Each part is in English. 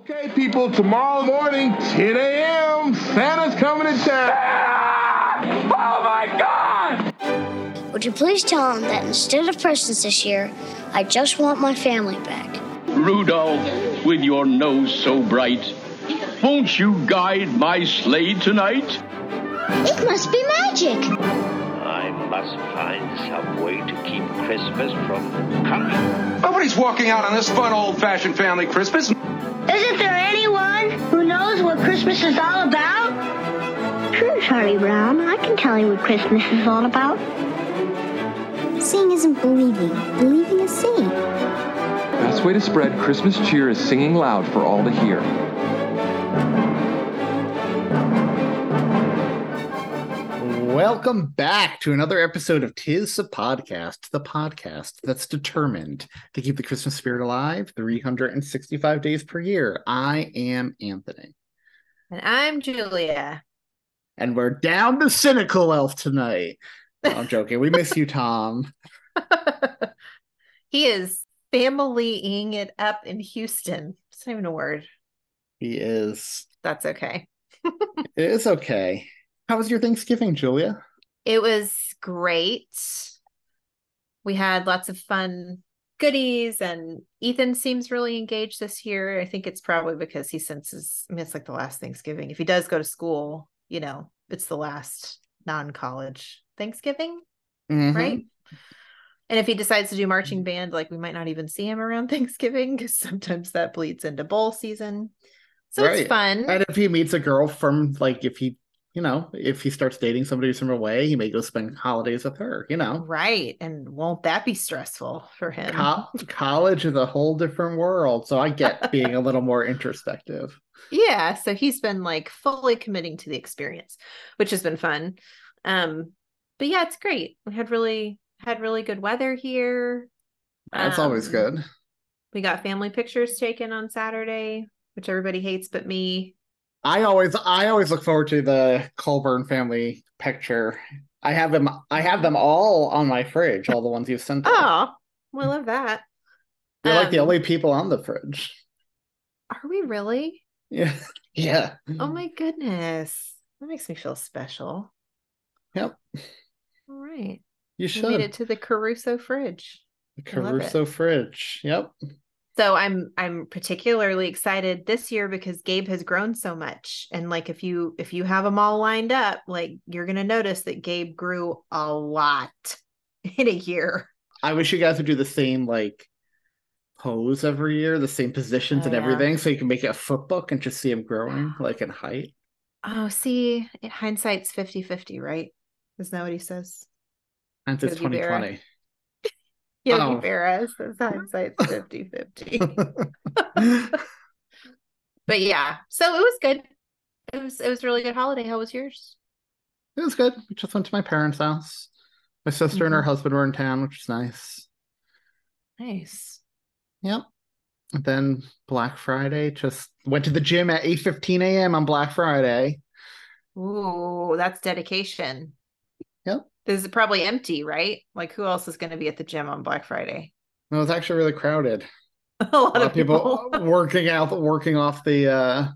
Okay, people, tomorrow morning, 10 a.m., Santa's coming to town. Oh my god! Would you please tell him that instead of presents this year, I just want my family back? Rudolph, with your nose so bright, won't you guide my sleigh tonight? It must be magic. I must find some way to keep Christmas from coming. Nobody's walking out on this fun old-fashioned family Christmas. Isn't there anyone who knows what Christmas is all about? Sure, Charlie Brown. I can tell you what Christmas is all about. Seeing isn't believing. Believing is seeing. Best way to spread Christmas cheer is singing loud for all to hear. Welcome back to another episode of Tis the Podcast, the podcast that's determined to keep the Christmas spirit alive 365 days per year. I am Anthony. And I'm Julia. And we're down to Cynical Elf tonight. No, I'm joking. We miss you, Thom. he is familying it up in Houston. It's not even a word. He is. That's okay. it is okay. How was your Thanksgiving, Julia? It was great. We had lots of fun goodies, and Ethan seems really engaged this year. I think it's probably because he senses, I mean, it's like the last Thanksgiving. If he does go to school, you know, it's the last non college Thanksgiving, mm-hmm. right? And if he decides to do marching band, like we might not even see him around Thanksgiving because sometimes that bleeds into bowl season. So right. it's fun. And if he meets a girl from like if he you know, if he starts dating somebody from away, he may go spend holidays with her, you know. Right. And won't that be stressful for him? Co- college is a whole different world. So I get being a little more introspective. Yeah. So he's been like fully committing to the experience, which has been fun. Um, but yeah, it's great. We had really had really good weather here. That's um, always good. We got family pictures taken on Saturday, which everybody hates but me. I always I always look forward to the Colburn family picture. I have them I have them all on my fridge, all the ones you've sent. Oh, I love that. They're um, like the um, only people on the fridge. Are we really? Yeah. Yeah. Oh my goodness. That makes me feel special. Yep. All right. You should. made it to the Caruso fridge. The Caruso fridge. Yep. So I'm I'm particularly excited this year because Gabe has grown so much. And like if you if you have them all lined up, like you're gonna notice that Gabe grew a lot in a year. I wish you guys would do the same like pose every year, the same positions oh, and everything, so you can make it a foot book and just see him growing like in height. Oh, see, hindsight's 50-50, right? Isn't that what he says? Hindsight's 2020. Yogi oh. Berra says hindsight's 50 50. but yeah, so it was good. It was it was really good holiday. How was yours? It was good. We just went to my parents' house. My sister mm-hmm. and her mm-hmm. husband were in town, which is nice. Nice. Yep. And then Black Friday, just went to the gym at 8 15 a.m. on Black Friday. Ooh, that's dedication. This is probably empty, right? Like who else is going to be at the gym on Black Friday? No, it's actually really crowded. a, lot a lot, of people, people working out, working off the. uh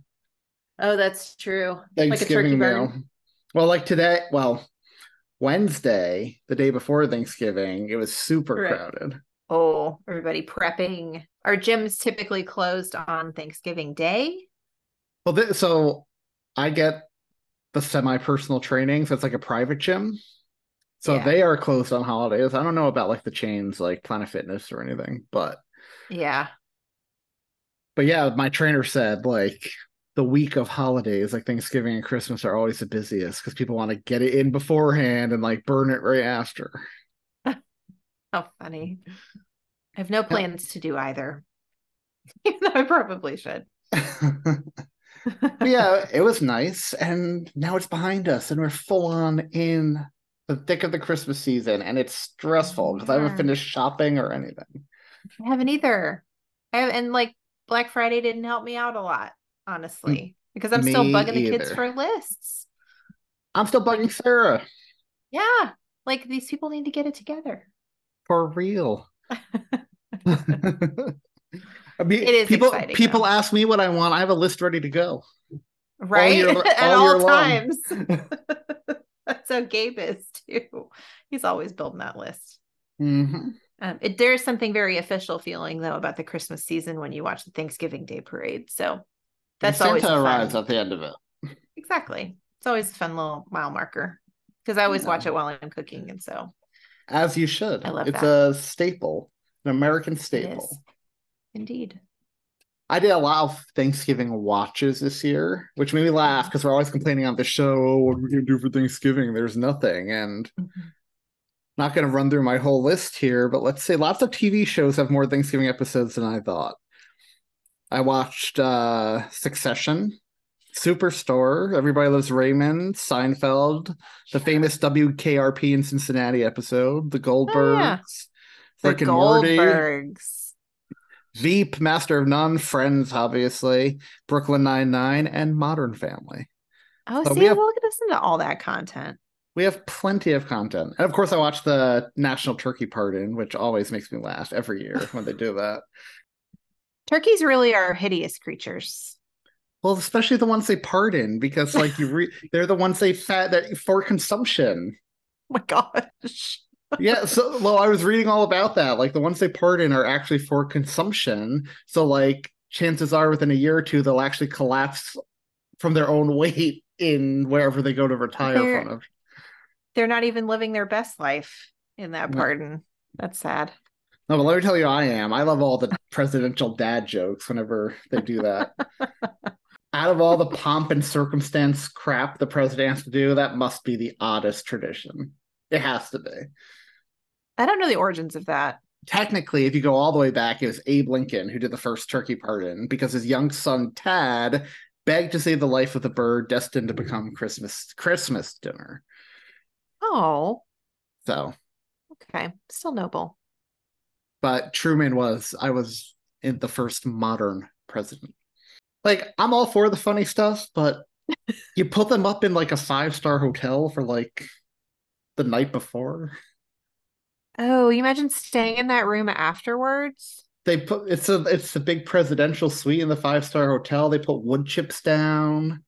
Oh, that's true. Thanksgiving like meal. Well, like today, well, Wednesday, the day before Thanksgiving, it was super right. crowded. Oh, everybody prepping. Our gyms typically closed on Thanksgiving Day. Well, th- so I get the semi-personal training, so it's like a private gym. So yeah. they are closed on holidays. I don't know about like the chains like Planet Fitness or anything, but yeah. But yeah, my trainer said like the week of holidays, like Thanksgiving and Christmas, are always the busiest because people want to get it in beforehand and like burn it right after. How funny. I have no plans yeah. to do either. I probably should. yeah, it was nice. And now it's behind us and we're full on in the thick of the Christmas season, and it's stressful because yeah. I haven't finished shopping or anything. I haven't either. I have, and like Black Friday didn't help me out a lot, honestly, mm, because I'm me still bugging either. the kids for lists. I'm still bugging Sarah. Yeah, like these people need to get it together for real. I mean, It is people exciting, people though. ask me what I want. I have a list ready to go. right? year- At all year all times. That's how Gabe is too. He's always building that list. Mhm. Um, it, there's something very official feeling though about the Christmas season when you watch the Thanksgiving Day parade. So that's Santa always a fun- arrives at the end of it. exactly. It's always a fun little mile marker because I always Yeah. watch it while I'm cooking, and so As you should. I love it's that. a staple, an American staple. Indeed. I did a lot of Thanksgiving watches this year, which made me laugh because we're always complaining on the show, oh, what are we gonna do for Thanksgiving? There's nothing. And Mhm. not gonna run through my whole list here, but let's say lots of TV shows have more Thanksgiving episodes than I thought. I watched uh Succession, Superstore, Everybody Loves Raymond, Seinfeld, the famous WKRP in Cincinnati episode, The Goldbergs, Oh, yeah. The and Morty. Veep, Master of None, Friends, obviously, Brooklyn Nine Nine, and Modern Family. Oh, So see, we have- we'll listen to all that content. We have plenty of content, and of course, I watch the National Turkey Pardon, which always makes me laugh every year when they do that. Turkeys really are hideous creatures. Well, especially the ones they pardon, because like you, re- they're the ones they fat that for consumption. Oh my gosh. Yeah, so well, I was reading all about that. Like the ones they pardon are actually for consumption. So like chances are within a year or two they'll actually collapse from their own weight in wherever they go to retire They're- from. They're not even living their best life in that No. pardon. That's sad. No, but let me tell you, I am. I love all the presidential dad jokes whenever they do that. Out of all the pomp and circumstance crap the president has to do, that must be the oddest tradition. It has to be. I don't know the origins of that. Technically, if you go all the way back, it was Abe Lincoln who did the first turkey pardon because his young son Tad begged to save the life of the bird destined to become Christmas Christmas dinner. Oh, So, okay. Still noble. but Truman was I was in the first modern president. Like I'm all for the funny stuff, but you put them up in like a five star hotel for like the night before. Oh, you imagine staying in that room afterwards? They put it's a it's the big presidential suite in the five star hotel. They put wood chips down.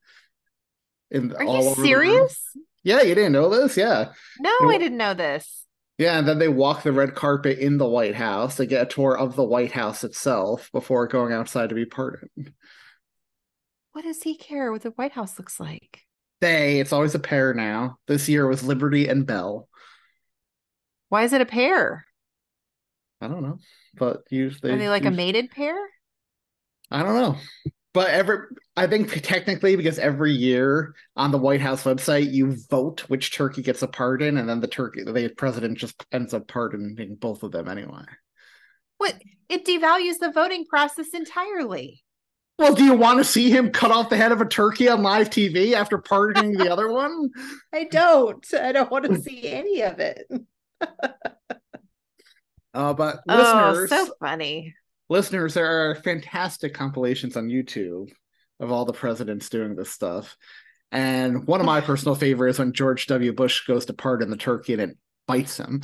In Are all you over the room. serious? Yeah, you didn't know this? Yeah. No, You- I didn't know this. Yeah, and then they walk the red carpet in the White House. They get a tour of the White House itself before going outside to be pardoned. What does he care what the White House looks like? They, it's always a pair now. This year was Liberty and Bell. Why is it a pair? I don't know, but usually Are they like a mated pair? I don't know, but every I think technically because every year on the White House website you vote which turkey gets a pardon, and then the turkey the president just ends up pardoning both of them anyway. What? It devalues the voting process entirely. Well, do you want to see him cut off the head of a turkey on live TV after pardoning the other one? I don't. I don't want to see any of it. Uh, but Oh, listeners, so funny. listeners, there are fantastic compilations on YouTube of all the presidents doing this stuff. And one of my personal favorites when George W. Bush goes to pardon the turkey and it bites him.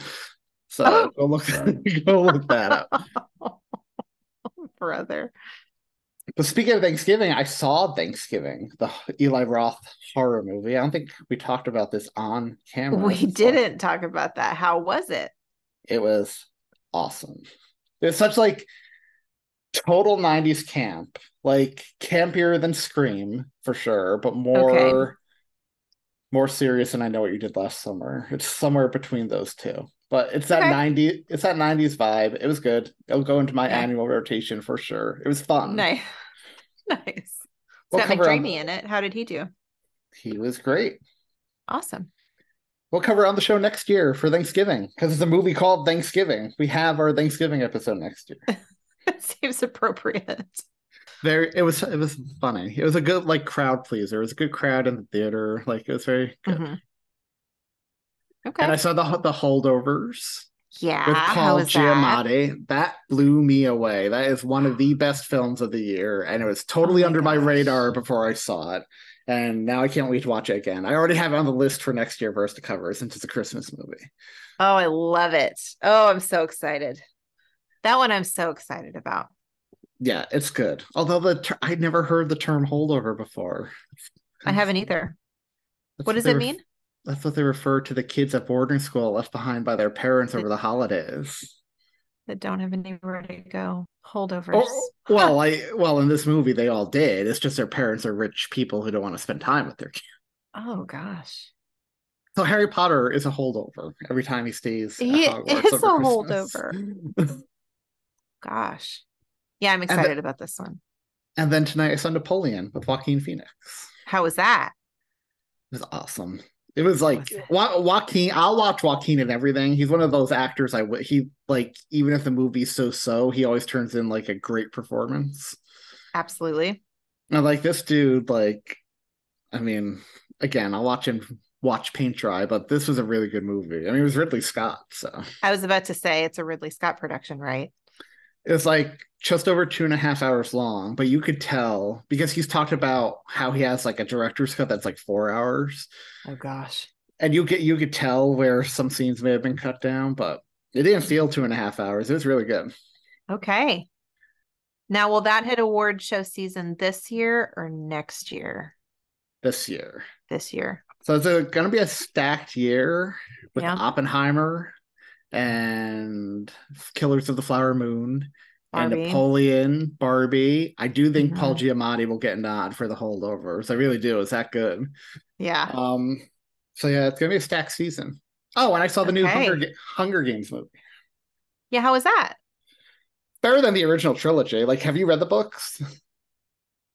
So Oh. go look go look that up. Brother. But speaking of Thanksgiving, I saw Thanksgiving, the Eli Roth horror movie. I don't think we talked about this on camera. We So didn't talk about that. How was it? It was awesome. It's such like total 90s camp. Like campier than Scream for sure, but more Okay. more serious than I know what you did last summer. It's somewhere between those two. But it's that Okay. 90 it's that 90s vibe. It was good. It'll go into my Yeah. annual rotation for sure. It was fun. Nice. nice. It's We'll got on- in it. How did he do? He was great. Awesome. We'll cover on the show next year for Thanksgiving because it's a movie called Thanksgiving. We have our Thanksgiving episode next year. It seems appropriate. Very, it was it was funny. It was a good like crowd pleaser. It was a good crowd in the theater. Like it was very good. Mhm. Okay. And I saw the the holdovers yeah. with Paul was that? Giamatti. That? blew me away. That is one of the best films of the year, and it was totally Oh my under my radar before I saw it. And now I can't wait to watch it again. I already have it on the list for next year for us to cover since it's a Christmas movie. Oh, I love it. Oh, I'm so excited. That one I'm so excited about. Yeah, it's good. Although the ter- I'd never heard the term holdover before. I haven't either. That's What does it mean? That's what they refer to the kids at boarding school left behind by their parents over the holidays. That don't have anywhere to go. Holdovers. Oh, well, I well in this movie they all did. It's just their parents are rich people who don't want to spend time with their kids. Oh gosh. So Harry Potter is a holdover every time he stays. He is a Christmas. Gosh. Yeah, I'm excited about this one. and then tonight I saw Napoleon with Joaquin Phoenix. How was that? It was awesome. It was like? Wa- Joaquin. I'll watch Joaquin and everything. He's one of those actors. I w- he like even if the movie's so so, he always turns in like a great performance. Absolutely. And like this dude, like, I mean, again, I'll watch him watch paint dry, but this was a really good movie. I mean, it was Ridley Scott, so I was about to say it's a Ridley Scott production, right? It was like just over two and a half hours long, but you could tell because he's talked about how he has like a director's cut that's like four hours. Oh gosh. and you get you could tell where some scenes may have been cut down, but it didn't feel two and a half hours. It was really good. Okay. Now, will that hit award show season this year or next year? this year. This year. So it's going to be a stacked year with Yeah. Oppenheimer and Killers of the Flower Moon and Barbie. Napoleon, Barbie. I do think Paul Mhm. Giamatti will get a nod for the holdovers. I really do. Is that good. Yeah. Um, so yeah, it's going to be a stacked season. Oh, and I saw the new Hunger, Hunger Games movie. Yeah. How was that? Better than the original trilogy. Like, have you read the books,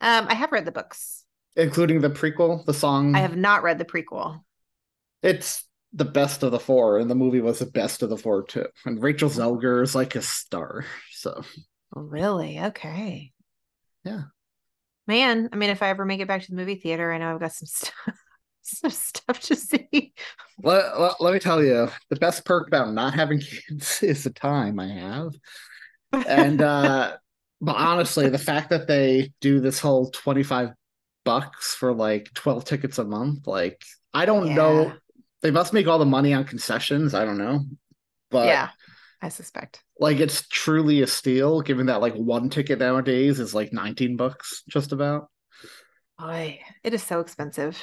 Um, I have read the books. including the prequel, the song? I have not read the prequel. It's the best of the four, and the movie was the best of the four too. And Rachel Zegler is like a star. So Really? Okay. Yeah. Man, I mean, if I ever make it back to the movie theater, I know I've got some stuff, some stuff to see. let, let, let me tell you, the best perk about not having kids is the time I have. And uh but honestly, the fact that they do this whole 25 bucks for like 12 tickets a month, like I don't Yeah. know. They must make all the money on concessions. I don't know. But yeah, I suspect. like it's truly a steal given that like one ticket nowadays is like 19 bucks just about Boy, it is so expensive.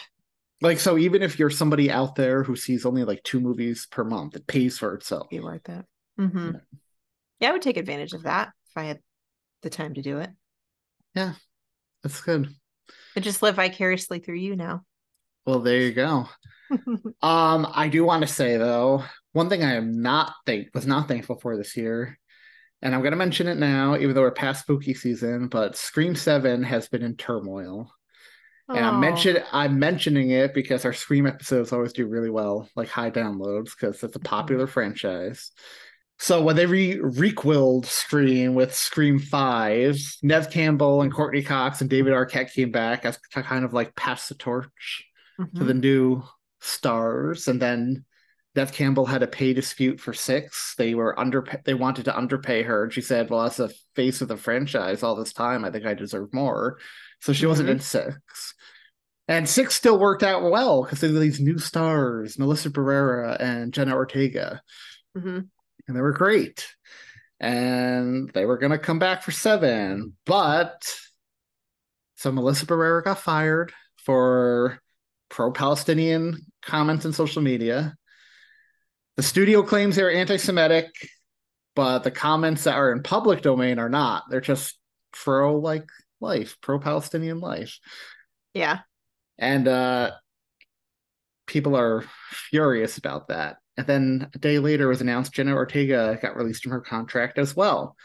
like so even if you're somebody out there who sees only like two movies per month it pays for itself Be worth it. hmm Yeah, I would take advantage of that if I had the time to do it. Yeah, that's good I just live vicariously through you now. Well there you go um i do want to say though one thing i am not think was not thankful for this year and i'm going to mention it now even though we're past spooky season but scream 7 has been in turmoil And I'm Aw. mention I'm mentioning it because our Scream episodes always do really well, like high downloads, because it's a popular franchise. So when they re requilled Scream with Scream Five, Nev Campbell and Courteney Cox and David Arquette came back as kind of like pass the torch to Mhm. the new stars, and then Nev Campbell had a pay dispute for six. They were under they wanted to underpay her, and she said, "Well, as the face of the franchise all this time, I think I deserve more." So she wasn't Mhm. in six. And six still worked out well because there's these new stars, Melissa Barrera and Jenna Ortega, Mhm. and they were great. And they were gonna come back for seven, but so Melissa Barrera got fired for pro-Palestinian comments in social media. The studio claims they're anti-Semitic, but the comments that are in public domain are not. They're just pro like life, pro-Palestinian life. Yeah. And uh people are furious about that. And then a day later it was announced Jenna Ortega got released from her contract as well.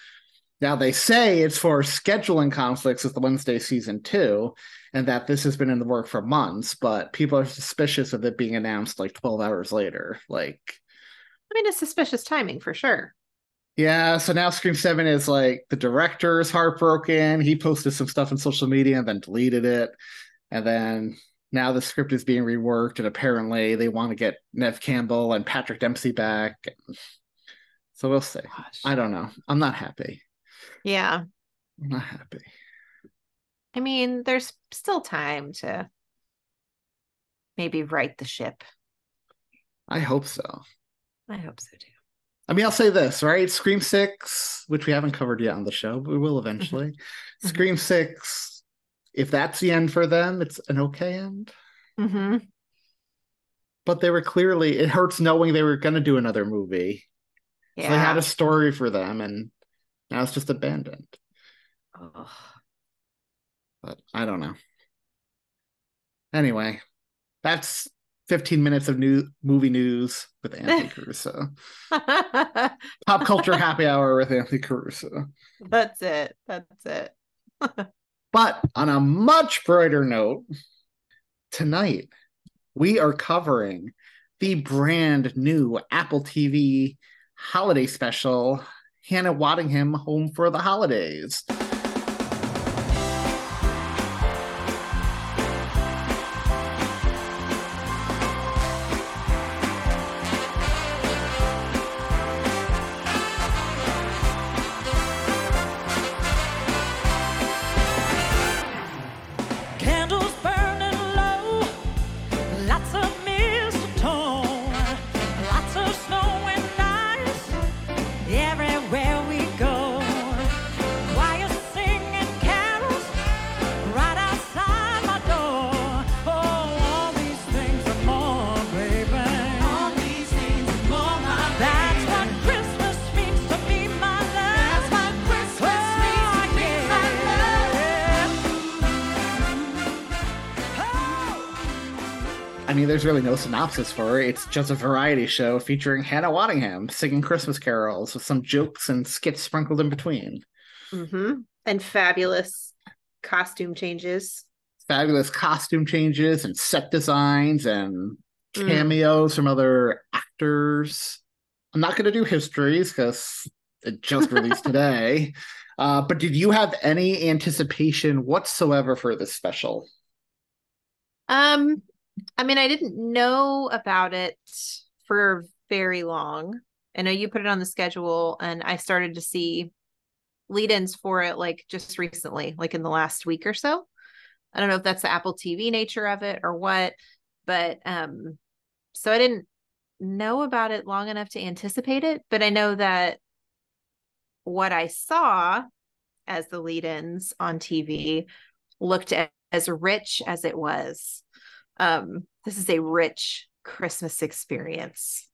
Now they say it's for scheduling conflicts with the Wednesday season two, and that this has been in the work for months, but people are suspicious of it being announced like 12 hours later. Like, I mean, it's suspicious timing for sure. yeah, so now Scream 7 is like the director is heartbroken. He posted some stuff on social media and then deleted it. And then now the script is being reworked, and apparently they want to get Nev Campbell and Patrick Dempsey back. So we'll see. Gosh. I don't know. I'm not happy. Yeah. I'm not happy. I mean, there's still time to maybe right the ship. I hope so. I hope so too. I mean, I'll say this, right? Scream 6, which we haven't covered yet on the show, but we will eventually. Mm-hmm. Scream 6, if that's the end for them, it's an okay end. Mm-hmm. But they were clearly, it hurts knowing they were going to do another movie. Yeah. So they had a story for them, and now it's just abandoned. Ugh. But I don't know. Anyway, that's 15 minutes of new movie news with Anthony Caruso. Pop culture happy hour with Anthony Caruso. That's it. That's it. But on a much brighter note, tonight we are covering the brand new Apple TV holiday special, Hannah Waddingham Home for the Holidays. There's really no synopsis for it. It's just a variety show featuring Hannah Waddingham singing Christmas carols with some jokes and skits sprinkled in between. Mm-hmm. And fabulous costume changes. Fabulous costume changes and set designs and Mm. cameos from other actors. I'm not going to do histories because it just released today. Uh, but did you have any anticipation whatsoever for this special? Um, I mean, I didn't know about it for very long. I know you put it on the schedule, and I started to see lead-ins for it like just recently, like in the last week or so. I don't know if that's the Apple TV nature of it or what, but um, so I didn't know about it long enough to anticipate it, but I know that what I saw as the lead-ins on TV looked as rich as it was. Um, this is a rich Christmas experience.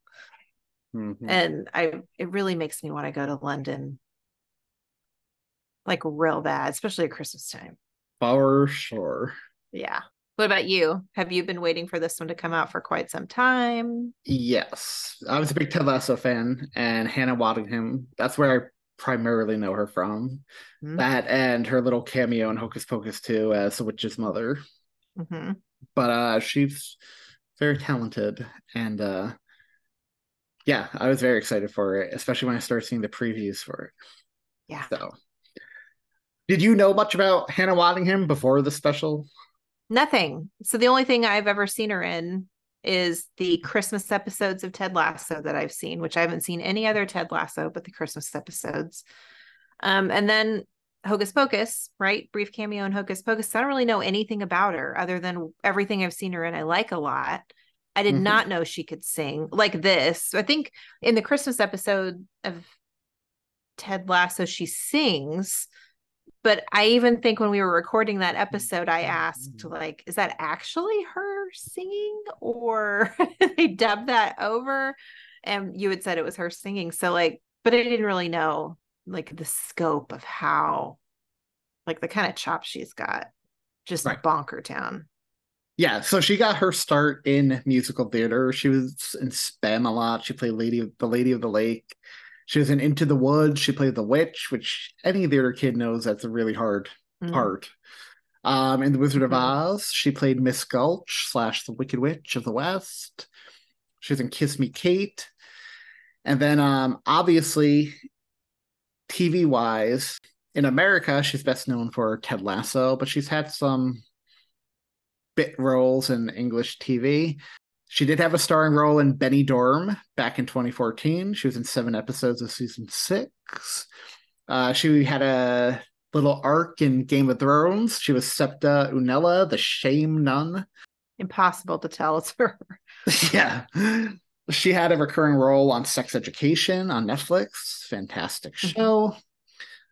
Mhm. And I it really makes me want to go to London. Like real bad, especially at Christmas time. For sure. Yeah. What about you? Have you been waiting for this one to come out for quite some time? Yes, I was a big Ted Lasso fan, and Hannah Waddingham. That's where I primarily know her from. Mhm. That and her little cameo in Hocus Pocus 2 as the witch's mother. hmm But uh, she's very talented, and uh, yeah, I was very excited for it, especially when I started seeing the previews for it. Yeah. So, did you know much about Hannah Waddingham before the special? Nothing. So the only thing I've ever seen her in is the Christmas episodes of Ted Lasso that I've seen, which I haven't seen any other Ted Lasso but the Christmas episodes. Um, and then Hocus Pocus, right? Brief cameo in Hocus Pocus. I don't really know anything about her other than everything I've seen her in. I like a lot. I did Mhm. not know she could sing like this. I think in the Christmas episode of Ted Lasso, she sings. But I even think when we were recording that episode, I asked, like, is that actually her singing or they dubbed that over? And you had said it was her singing. So, like, but I didn't really know like the scope of how, like, the kind of chop she's got. Just Right. bonker town. Yeah, so she got her start in musical theater. She was in Spamalot. She played Lady the Lady of the Lake. She was in Into the Woods. She played the witch, which any theater kid knows that's a really hard Mm. part. Um, in The Wizard of Mhm. Oz, she played Miss Gulch slash the Wicked Witch of the West. She was in Kiss Me Kate. And then um obviously TV wise, in America, she's best known for Ted Lasso, but she's had some bit roles in English TV. She did have a starring role in Benidorm back in 2014. She was in seven episodes of season six. Uh, she had a little arc in Game of Thrones. She was Septa Unella, the Shame Nun. Impossible to tell it's her. yeah. She had a recurring role on Sex Education on Netflix. Fantastic show.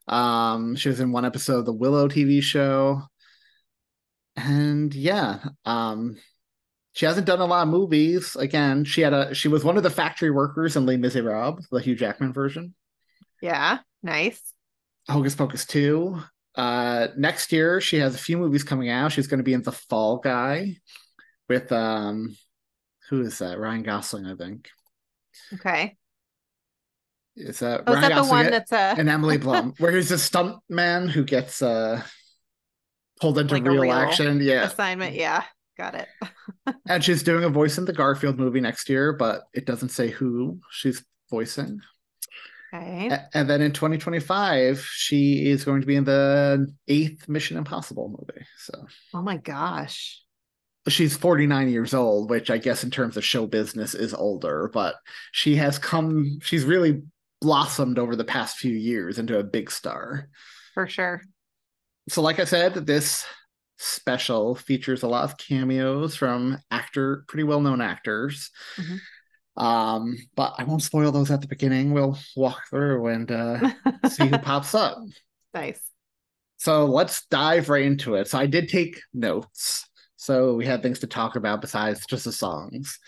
Um, she was in one episode of the Willow TV show. And yeah, um, she hasn't done a lot of movies. Again, she had a she was one of the factory workers in Les Miserables, the Hugh Jackman version. Yeah, nice. Hocus Pocus 2. Uh, next year, she has a few movies coming out. She's going to be in The Fall Guy with um, who is that? Ryan Gosling, I think. Okay. Is that Oh, is Ryan that the one and- that's uh and Emily Blunt, where he's a stunt man who gets uh pulled into like a real, real action. Yeah, assignment? Yeah, got it. and she's doing a voice in the Garfield movie next year, but it doesn't say who she's voicing. Okay. A- And then in 2025, she is going to be in the eighth Mission Impossible movie. So Oh my gosh. She's 49 years old, which I guess in terms of show business is older, but she has come, she's really blossomed over the past few years into a big star. For sure. So, like I said, this special features a lot of cameos from actor, pretty well known actors. Mhm. Um, but I won't spoil those at the beginning. We'll walk through and uh, see who pops up. Nice. So let's dive right into it. So I did take notes. So we had things to talk about besides just the songs.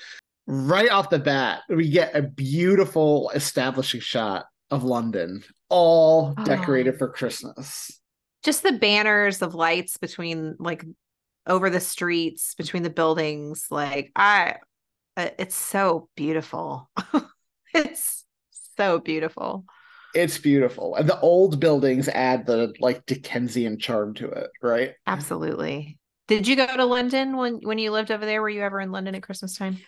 Right off the bat, we get a beautiful establishing shot of London, all Oh. decorated for Christmas. Just the banners of lights between like over the streets, between the buildings. Like I uh, it's so beautiful. it's so beautiful. It's beautiful. And the old buildings add the like Dickensian charm to it, right? Absolutely. Did you go to London when when you lived over there? Were you ever in London at Christmas time?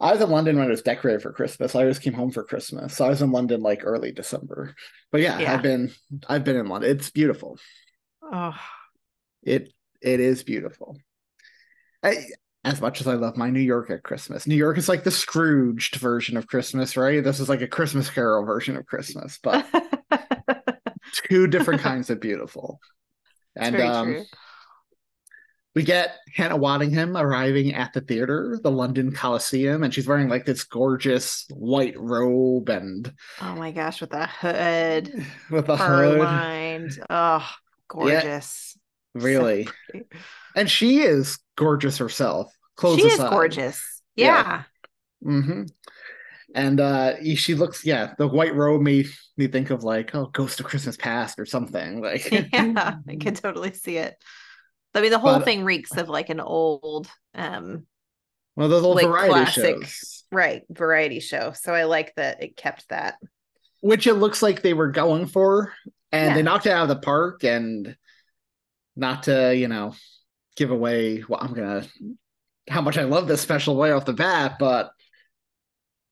I was in London when it was decorated for Christmas. I just came home for Christmas. So I was in London like early December. But yeah, Yeah. I've been I've been in London. It's beautiful. Oh, It it is beautiful. I, as much as I love my New York at Christmas, New York is like the Scrooged version of Christmas, right? This is like a Christmas Carol version of Christmas, but two different kinds of beautiful. And um, true. We get Hannah Waddingham arriving at the theater, the London Coliseum, and she's wearing like this gorgeous white robe and Oh my gosh, with the hood, with a hood. lined. Oh, gorgeous. Really. So and she is gorgeous herself. Clothes she is aside. gorgeous. Yeah. Yeah. hmm And uh she looks, yeah, the white robe made me think of like, oh, Ghost of Christmas Past or something. Like Yeah, I can totally see it. I mean, the whole But- thing reeks of like an old, um, of those old like variety classic, shows. right, variety show. So I like that it kept that. Which it looks like they were going for. And Yeah. they knocked it out of the park and not to, you know, give away what I'm gonna how much I love this special way off the bat, but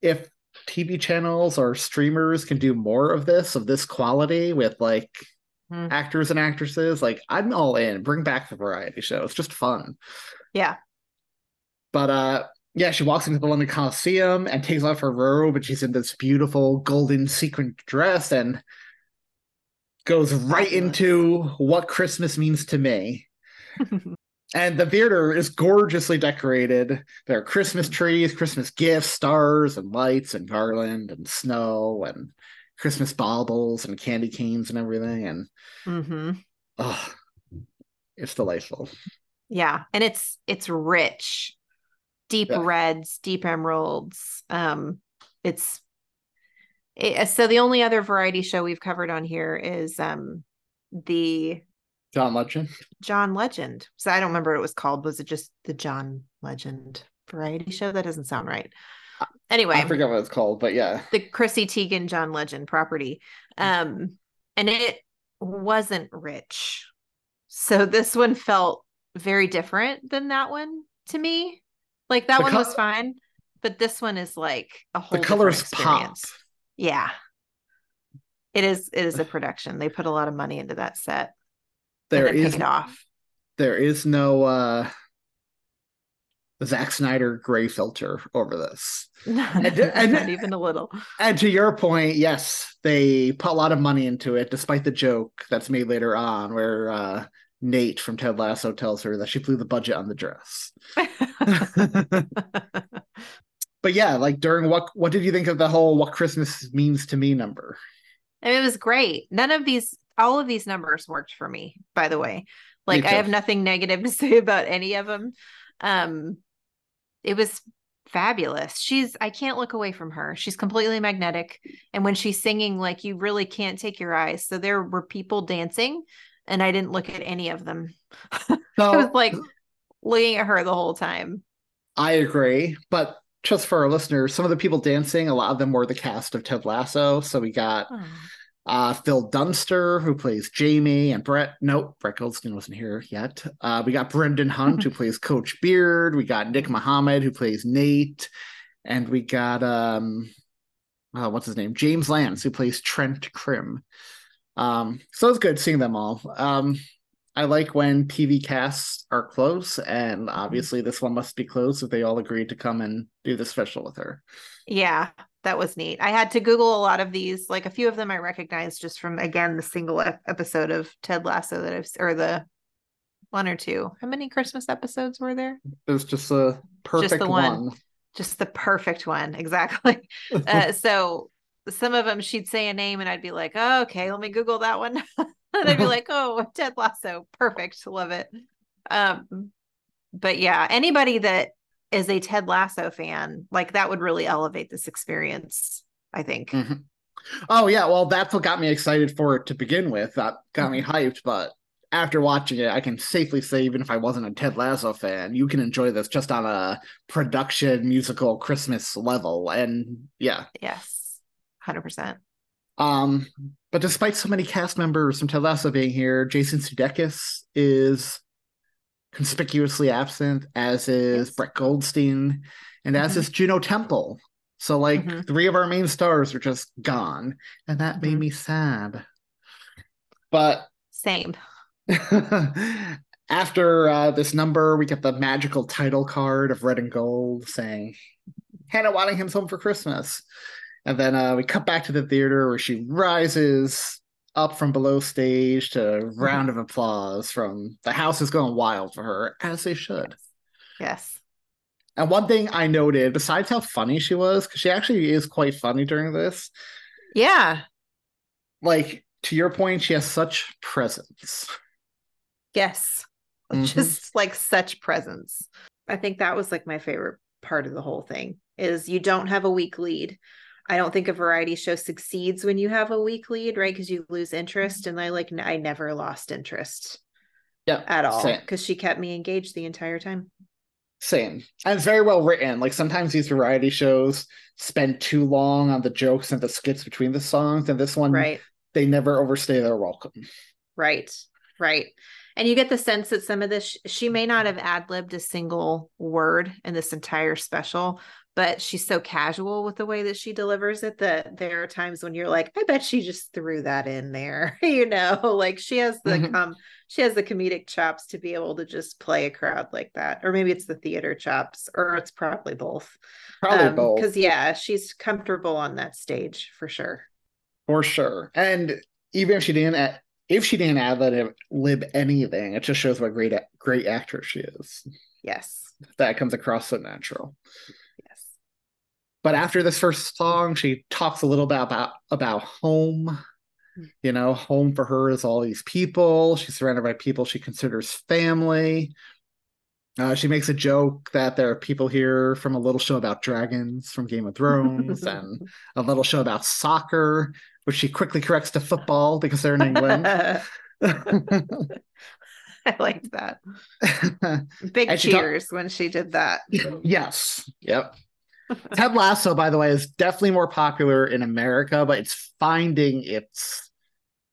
if TV channels or streamers can do more of this, of this quality with like Hmm. actors and actresses, like I'm all in. Bring back the variety show. It's just fun. Yeah. But uh yeah, she walks into the London Coliseum and takes off her robe and she's in this beautiful golden sequin dress and goes right into what Christmas means to me. And the theater is gorgeously decorated. There are Christmas trees, Christmas gifts, stars and lights and garland and snow and Christmas baubles and candy canes and everything. And hmm oh, it's delightful. Yeah. And it's it's rich. Deep Yeah. reds, deep emeralds. Um, it's it, so the only other variety show we've covered on here is um the John Legend. John Legend. So I don't remember what it was called. Was it just the John Legend variety show? That doesn't sound right. Anyway, I forget what it's called, but yeah. the Chrissy Teigen John Legend property. Um, and it wasn't rich. So this one felt very different than that one to me. Like that The one col- was fine, but this one is like a whole The colors pop. experience. Yeah. It is it is a production. They put a lot of money into that set. There is off. there is no uh Zack Snyder gray filter over this. not, and- not even a little. And to your point, yes, they put a lot of money into it, despite the joke that's made later on, where uh, Nate from Ted Lasso tells her that she blew the budget on the dress. but yeah, like during what what did you think of the whole "What Christmas Means to Me" number? It was great. None of these, all of these numbers worked for me, by the way. Like I have nothing negative to say about any of them. Um, it was fabulous. She's, I can't look away from her. She's completely magnetic. And when she's singing, like you really can't take your eyes. So there were people dancing and I didn't look at any of them. I was like looking at her the whole time. I agree, but just for our listeners, some of the people dancing, a lot of them were the cast of Ted Lasso. So we got Oh. Uh, Phil Dunster, who plays Jamie, and Brett. Nope, Brett Goldstein wasn't here yet. Uh, we got Brendan Hunt, who plays Coach Beard. We got Nick Mohammed, who plays Nate, and we got um, uh, what's his name? James Lance, who plays Trent Crimm. Um, so it's good seeing them all. Um, I like when TV casts are close, and obviously this one must be close if they all agreed to come and do the special with her. Yeah, that was neat. I had to Google a lot of these. Like a few of them I recognized just from again the single episode of Ted Lasso that I've or the one or two. How many Christmas episodes were there? It was just a perfect the one. one. Just the perfect one, exactly. uh, so some of them she'd say a name and I'd be like, oh, okay, let me Google that one. and I'd be like, oh, Ted Lasso, perfect, love it. Um, but yeah, anybody that is a Ted Lasso fan, like that would really elevate this experience. I think. Mhm. Oh yeah, well that's what got me excited for it to begin with. That got me hyped, but after watching it, I can safely say even if I wasn't a Ted Lasso fan, you can enjoy this just on a production musical Christmas level. And yeah. Yes, hundred percent. Um, but despite so many cast members from Ted Lasso being here, Jason Sudeikis is conspicuously absent, as is Yes. Brett Goldstein, and as Mhm. is Juno Temple. So, like, Mhm. three of our main stars are just gone, and that made Mhm. me sad. But Same. after uh, this number, we get the magical title card of red and gold saying, Hannah Waddingham's home for Christmas. And then uh, we cut back to the theater where she rises up from below stage to round of applause from the house is going wild for her, as they should. Yes. And one thing I noted, besides how funny she was, because she actually is quite funny during this, Yeah. like to your point, she has such presence. Yes. Mhm. Just like such presence. I think that was like my favorite part of the whole thing is you don't have a weak lead. I don't think a variety show succeeds when you have a weak lead, right? Because you lose interest. Mm-hmm. And I like, I never lost interest Yeah, at all because she kept me engaged the entire time. Same. And it's very well written. Like sometimes these variety shows spend too long on the jokes and the skits between the songs, and this one, Right. they never overstay their welcome. Right. Right. And you get the sense that some of this, she may not have ad libbed a single word in this entire special, but she's so casual with the way that she delivers it that there are times when you're like, I bet she just threw that in there. you know, like she has the Mhm. com she has the comedic chops to be able to just play a crowd like that. Or maybe it's the theater chops, or it's probably both. Probably both. Because yeah, she's comfortable on that stage for sure. For sure. And even if she didn't a- if she didn't ad lib lib anything, it just shows what great great actress she is. Yes. That comes across so natural. But after this first song, she talks a little bit about about home. You know, home for her is all these people. She's surrounded by people she considers family. Uh, she makes a joke that there are people here from a little show about dragons from Game of Thrones and a little show about soccer, which she quickly corrects to football because they're in England. I liked that. Big And she talk- cheers when she did that. yes. Yep. Ted Lasso, by the way, is definitely more popular in America, but it's finding its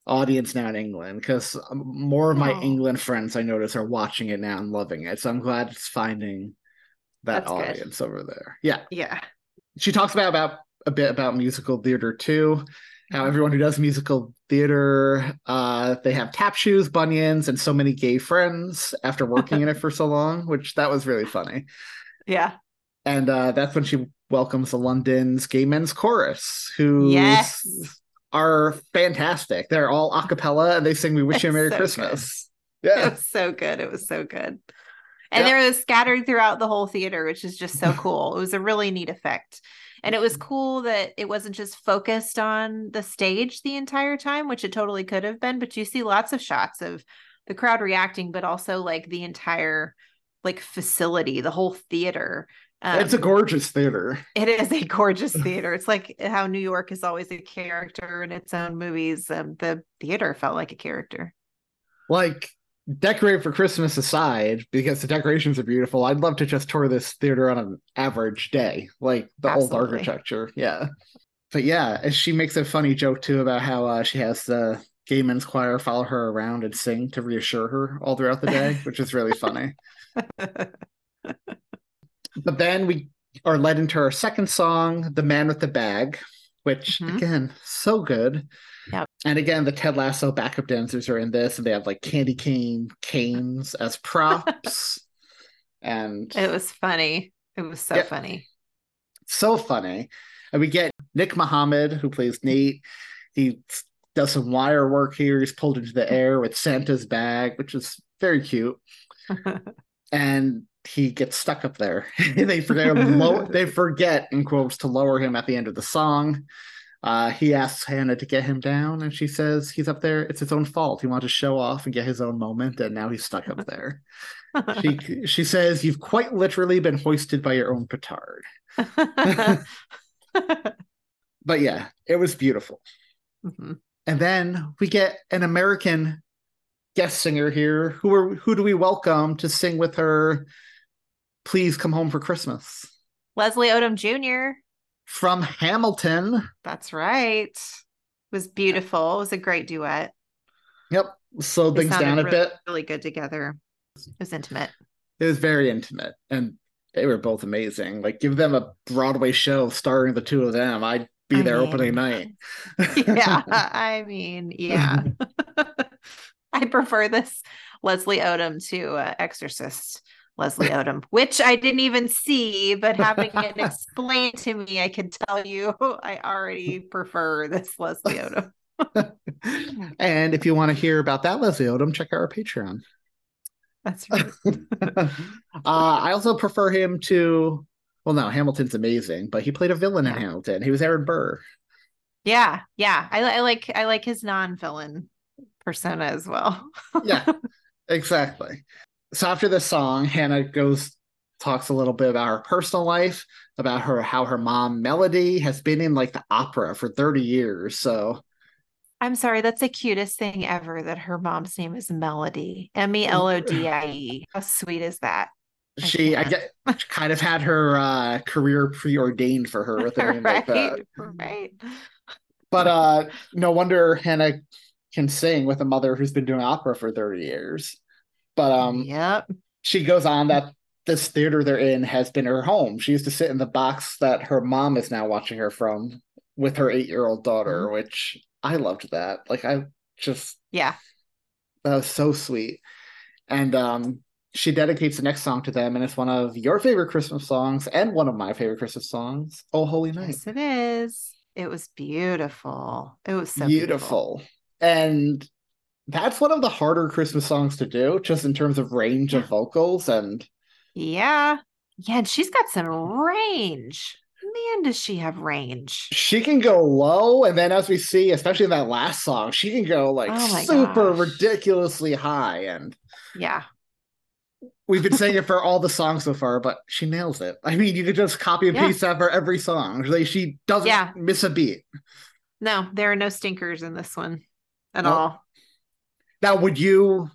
audience now in England because more of my Oh. England friends I notice are watching it now and loving it. So I'm glad it's finding that That's good. audience over there. Yeah. Yeah. She talks about, about a bit about musical theater too. How everyone who does musical theater, uh, they have tap shoes, bunions, and so many gay friends after working in it for so long, which that was really funny. Yeah. And uh, that's when she welcomes the London's Gay Men's Chorus, who Yes. are fantastic. They're all a cappella and they sing We Wish You a Merry so Christmas. It Yeah. was so good. It was so good. And they were scattered throughout the whole theater, which is just so cool. it was a really neat effect. And it was cool that it wasn't just focused on the stage the entire time, which it totally could have been, but you see lots of shots of the crowd reacting, but also like the entire like facility, the whole theater. It's a Um, gorgeous theater. it is a gorgeous theater. It's like how New York is always a character in its own movies. Um, the theater felt like a character. Like decorate for Christmas aside, because the decorations are beautiful. I'd love to just tour this theater on an average day, like the old architecture. Yeah. But yeah, she makes a funny joke too about how uh, she has the gay men's choir follow her around and sing to reassure her all throughout the day, which is really funny. But then we are led into our second song, The Man with the Bag, which Mhm. again, so good. Yep. And again, the Ted Lasso backup dancers are in this, and they have like candy cane canes as props. and It was funny. It was so Yeah. funny. so funny. And we get Nick Mohammed, who plays Nate. He does some wire work here. He's pulled into the air with Santa's bag, which is very cute. and he gets stuck up there. they forget low, they forget in quotes to lower him at the end of the song. Uh, he asks Hannah to get him down, and she says he's up there. It's his own fault. He wanted to show off and get his own moment, and now he's stuck up there. she she says you've quite literally been hoisted by your own petard. But yeah, it was beautiful. Mhm. And then we get an American guest singer here. Who are who do we welcome to sing with her? Please come home for Christmas Leslie Odom Jr. from Hamilton. That's right. It was beautiful. It was a great duet. Yep, slowed They things down a really, bit. Really good together. It was intimate. It was very intimate, and they were both amazing. Like, give them a Broadway show starring the two of them. I'd be I there mean, opening night. yeah, I mean, yeah. I prefer this Leslie Odom to uh, Exorcist Leslie Odom, which I didn't even see, but having it explained to me, I can tell you I already prefer this Leslie Odom. and if you want to hear about that Leslie Odom, check out our Patreon. That's right. uh, I also prefer him to. Well, no, Hamilton's amazing, but he played a villain in Hamilton. He was Aaron Burr. Yeah, yeah. I, I like I like his non-villain persona as well. Yeah, exactly. So after this song, Hannah goes talks a little bit about her personal life, about her how her mom Melody has been in like the opera for 30 years. So I'm sorry, that's the cutest thing ever that her mom's name is Melody. M E L O D I E. How sweet is that? I she I get kind of had her uh career preordained for her with a name like that. right, right. But uh no wonder Hannah can sing with a mother who's been doing opera for 30 years. But um Yep. she goes on that this theater they're in has been her home. She used to sit in the box that her mom is now watching her from with her eight year old daughter, Mm-hmm. which I loved that. Like I just Yeah. that was so sweet. And um she dedicates the next song to them, and it's one of your favorite Christmas songs and one of my favorite Christmas songs, Oh Holy Night. Yes, it is. It was beautiful. It was so beautiful. beautiful. And that's one of the harder Christmas songs to do, just in terms of range of vocals. And Yeah. Yeah, and she's got some range. Man, does she have range? she can go low, and then as we see, especially in that last song, she can go like Oh super gosh. ridiculously high. And Yeah. we've been saying it for all the songs so far, but she nails it. I mean, you could just copy and Yeah. paste that for every song. Like she doesn't Yeah. miss a beat. No, there are no stinkers in this one at Nope. all. Now, would you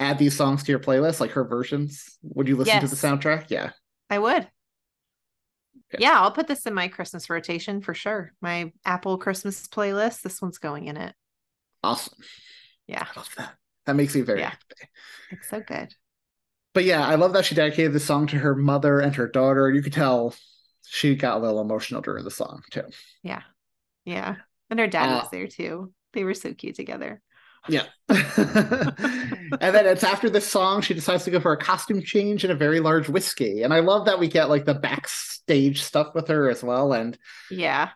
add these songs to your playlist, like her versions? Would you listen to the soundtrack? Yeah. I would. Okay. Yeah, I'll put this in my Christmas rotation for sure. My Apple Christmas playlist. This one's going in it. Awesome. Yeah, I love that. That makes me very Yeah. happy. it's so good. But yeah, I love that she dedicated the song to her mother and her daughter. You could tell she got a little emotional during the song too. Yeah. Yeah. And her dad Uh, was there too. They were so cute together. Yeah. and then it's after this song, she decides to go for a costume change and a very large whiskey. And I love that we get like the backstage stuff with her as well. And Yeah.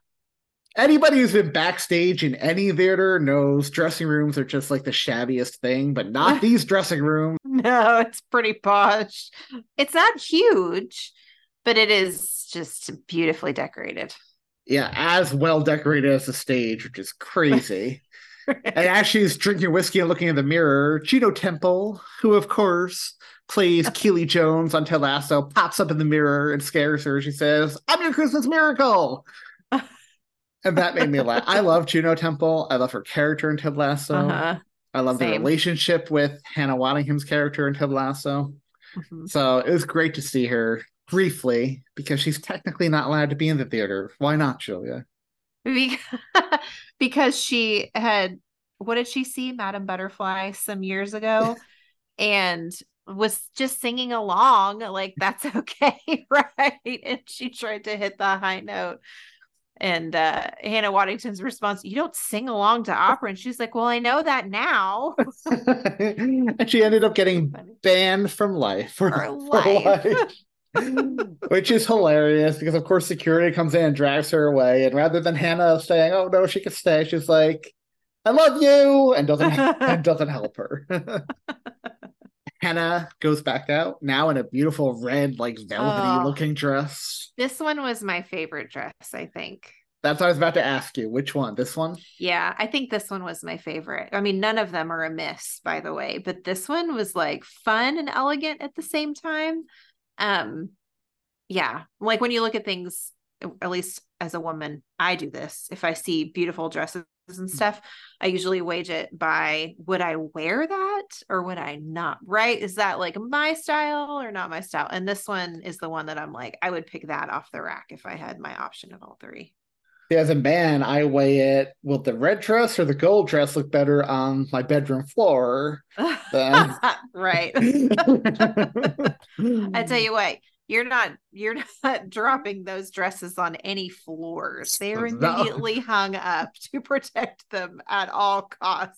Anybody who's been backstage in any theater knows dressing rooms are just like the shabbiest thing, but not these dressing rooms. No, it's pretty posh. It's not huge, but it is just beautifully decorated. Yeah, as well decorated as the stage, which is crazy. and as she's drinking whiskey and looking in the mirror, Juno Temple, who of course plays Keely Jones on Ted Lasso, pops up in the mirror and scares her. She says, I'm your Christmas miracle. and that made me laugh. I love Juno Temple. I love her character in Ted Lasso. Uh-huh. I love the relationship with Hannah Waddingham's character in Ted Lasso. Mhm. So it was great to see her briefly because she's technically not allowed to be in the theater. Why not, Julia? Be- because she had what did she see? Madam butterfly some years ago and was just singing along like that's okay right? And she tried to hit the high note. And uh hannah waddingham's response you don't sing along to opera. And she's like well i know that now. And she ended up getting banned from life for, For for life. Which is hilarious because, of course, security comes in and drags her away. And rather than Hannah saying, "Oh no, she can stay," she's like, "I love you," and doesn't and doesn't help her. Hannah goes back out now in a beautiful red, like velvety Oh. looking dress. this one was my favorite dress i think That's what I was about to ask you. Which one? This one? Yeah, I think this one was my favorite. I mean, none of them are a miss, by the way, but this one was like fun and elegant at the same time. Um, yeah, like when you look at things, at least as a woman, I do this. If I see beautiful dresses and stuff, I usually wage it by would I wear that or would I not? Right? Is that like my style or not my style? And this one is the one that I'm like, I would pick that off the rack if I had my option of all three. As a man, I weigh it. Will the red dress or the gold dress look better on my bedroom floor? Then- right. I tell you what, you're not you're not dropping those dresses on any floors. They are No. immediately hung up to protect them at all costs.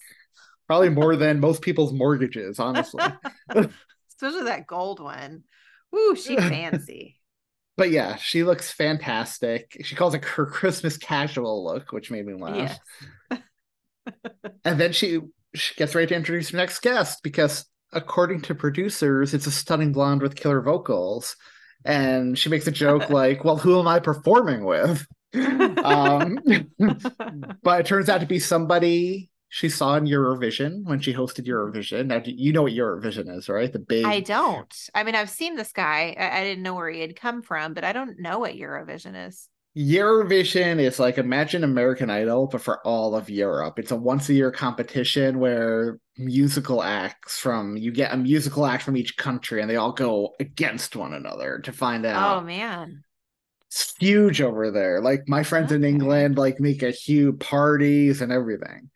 Probably more than most people's mortgages, honestly. Especially that gold one. Ooh, she fancy. But yeah, she looks fantastic. She calls it her Christmas casual look, which made me laugh. Yes. And then she she gets ready to introduce her next guest because according to producers, it's a stunning blonde with killer vocals. And she makes a joke like, "Well, who am I performing with?" um, but it turns out to be somebody she saw in Eurovision when she hosted Eurovision. Now, you know what Eurovision is, right? The big I don't. I mean, I've seen this guy. I, I didn't know where he had come from, but I don't know what Eurovision is. Eurovision is like imagine American Idol, but for all of Europe. It's a once a year competition where musical acts from you get a musical act from each country and they all go against one another to find oh, out. Oh man. It's huge over there. Like my friends in England like make a huge parties and everything.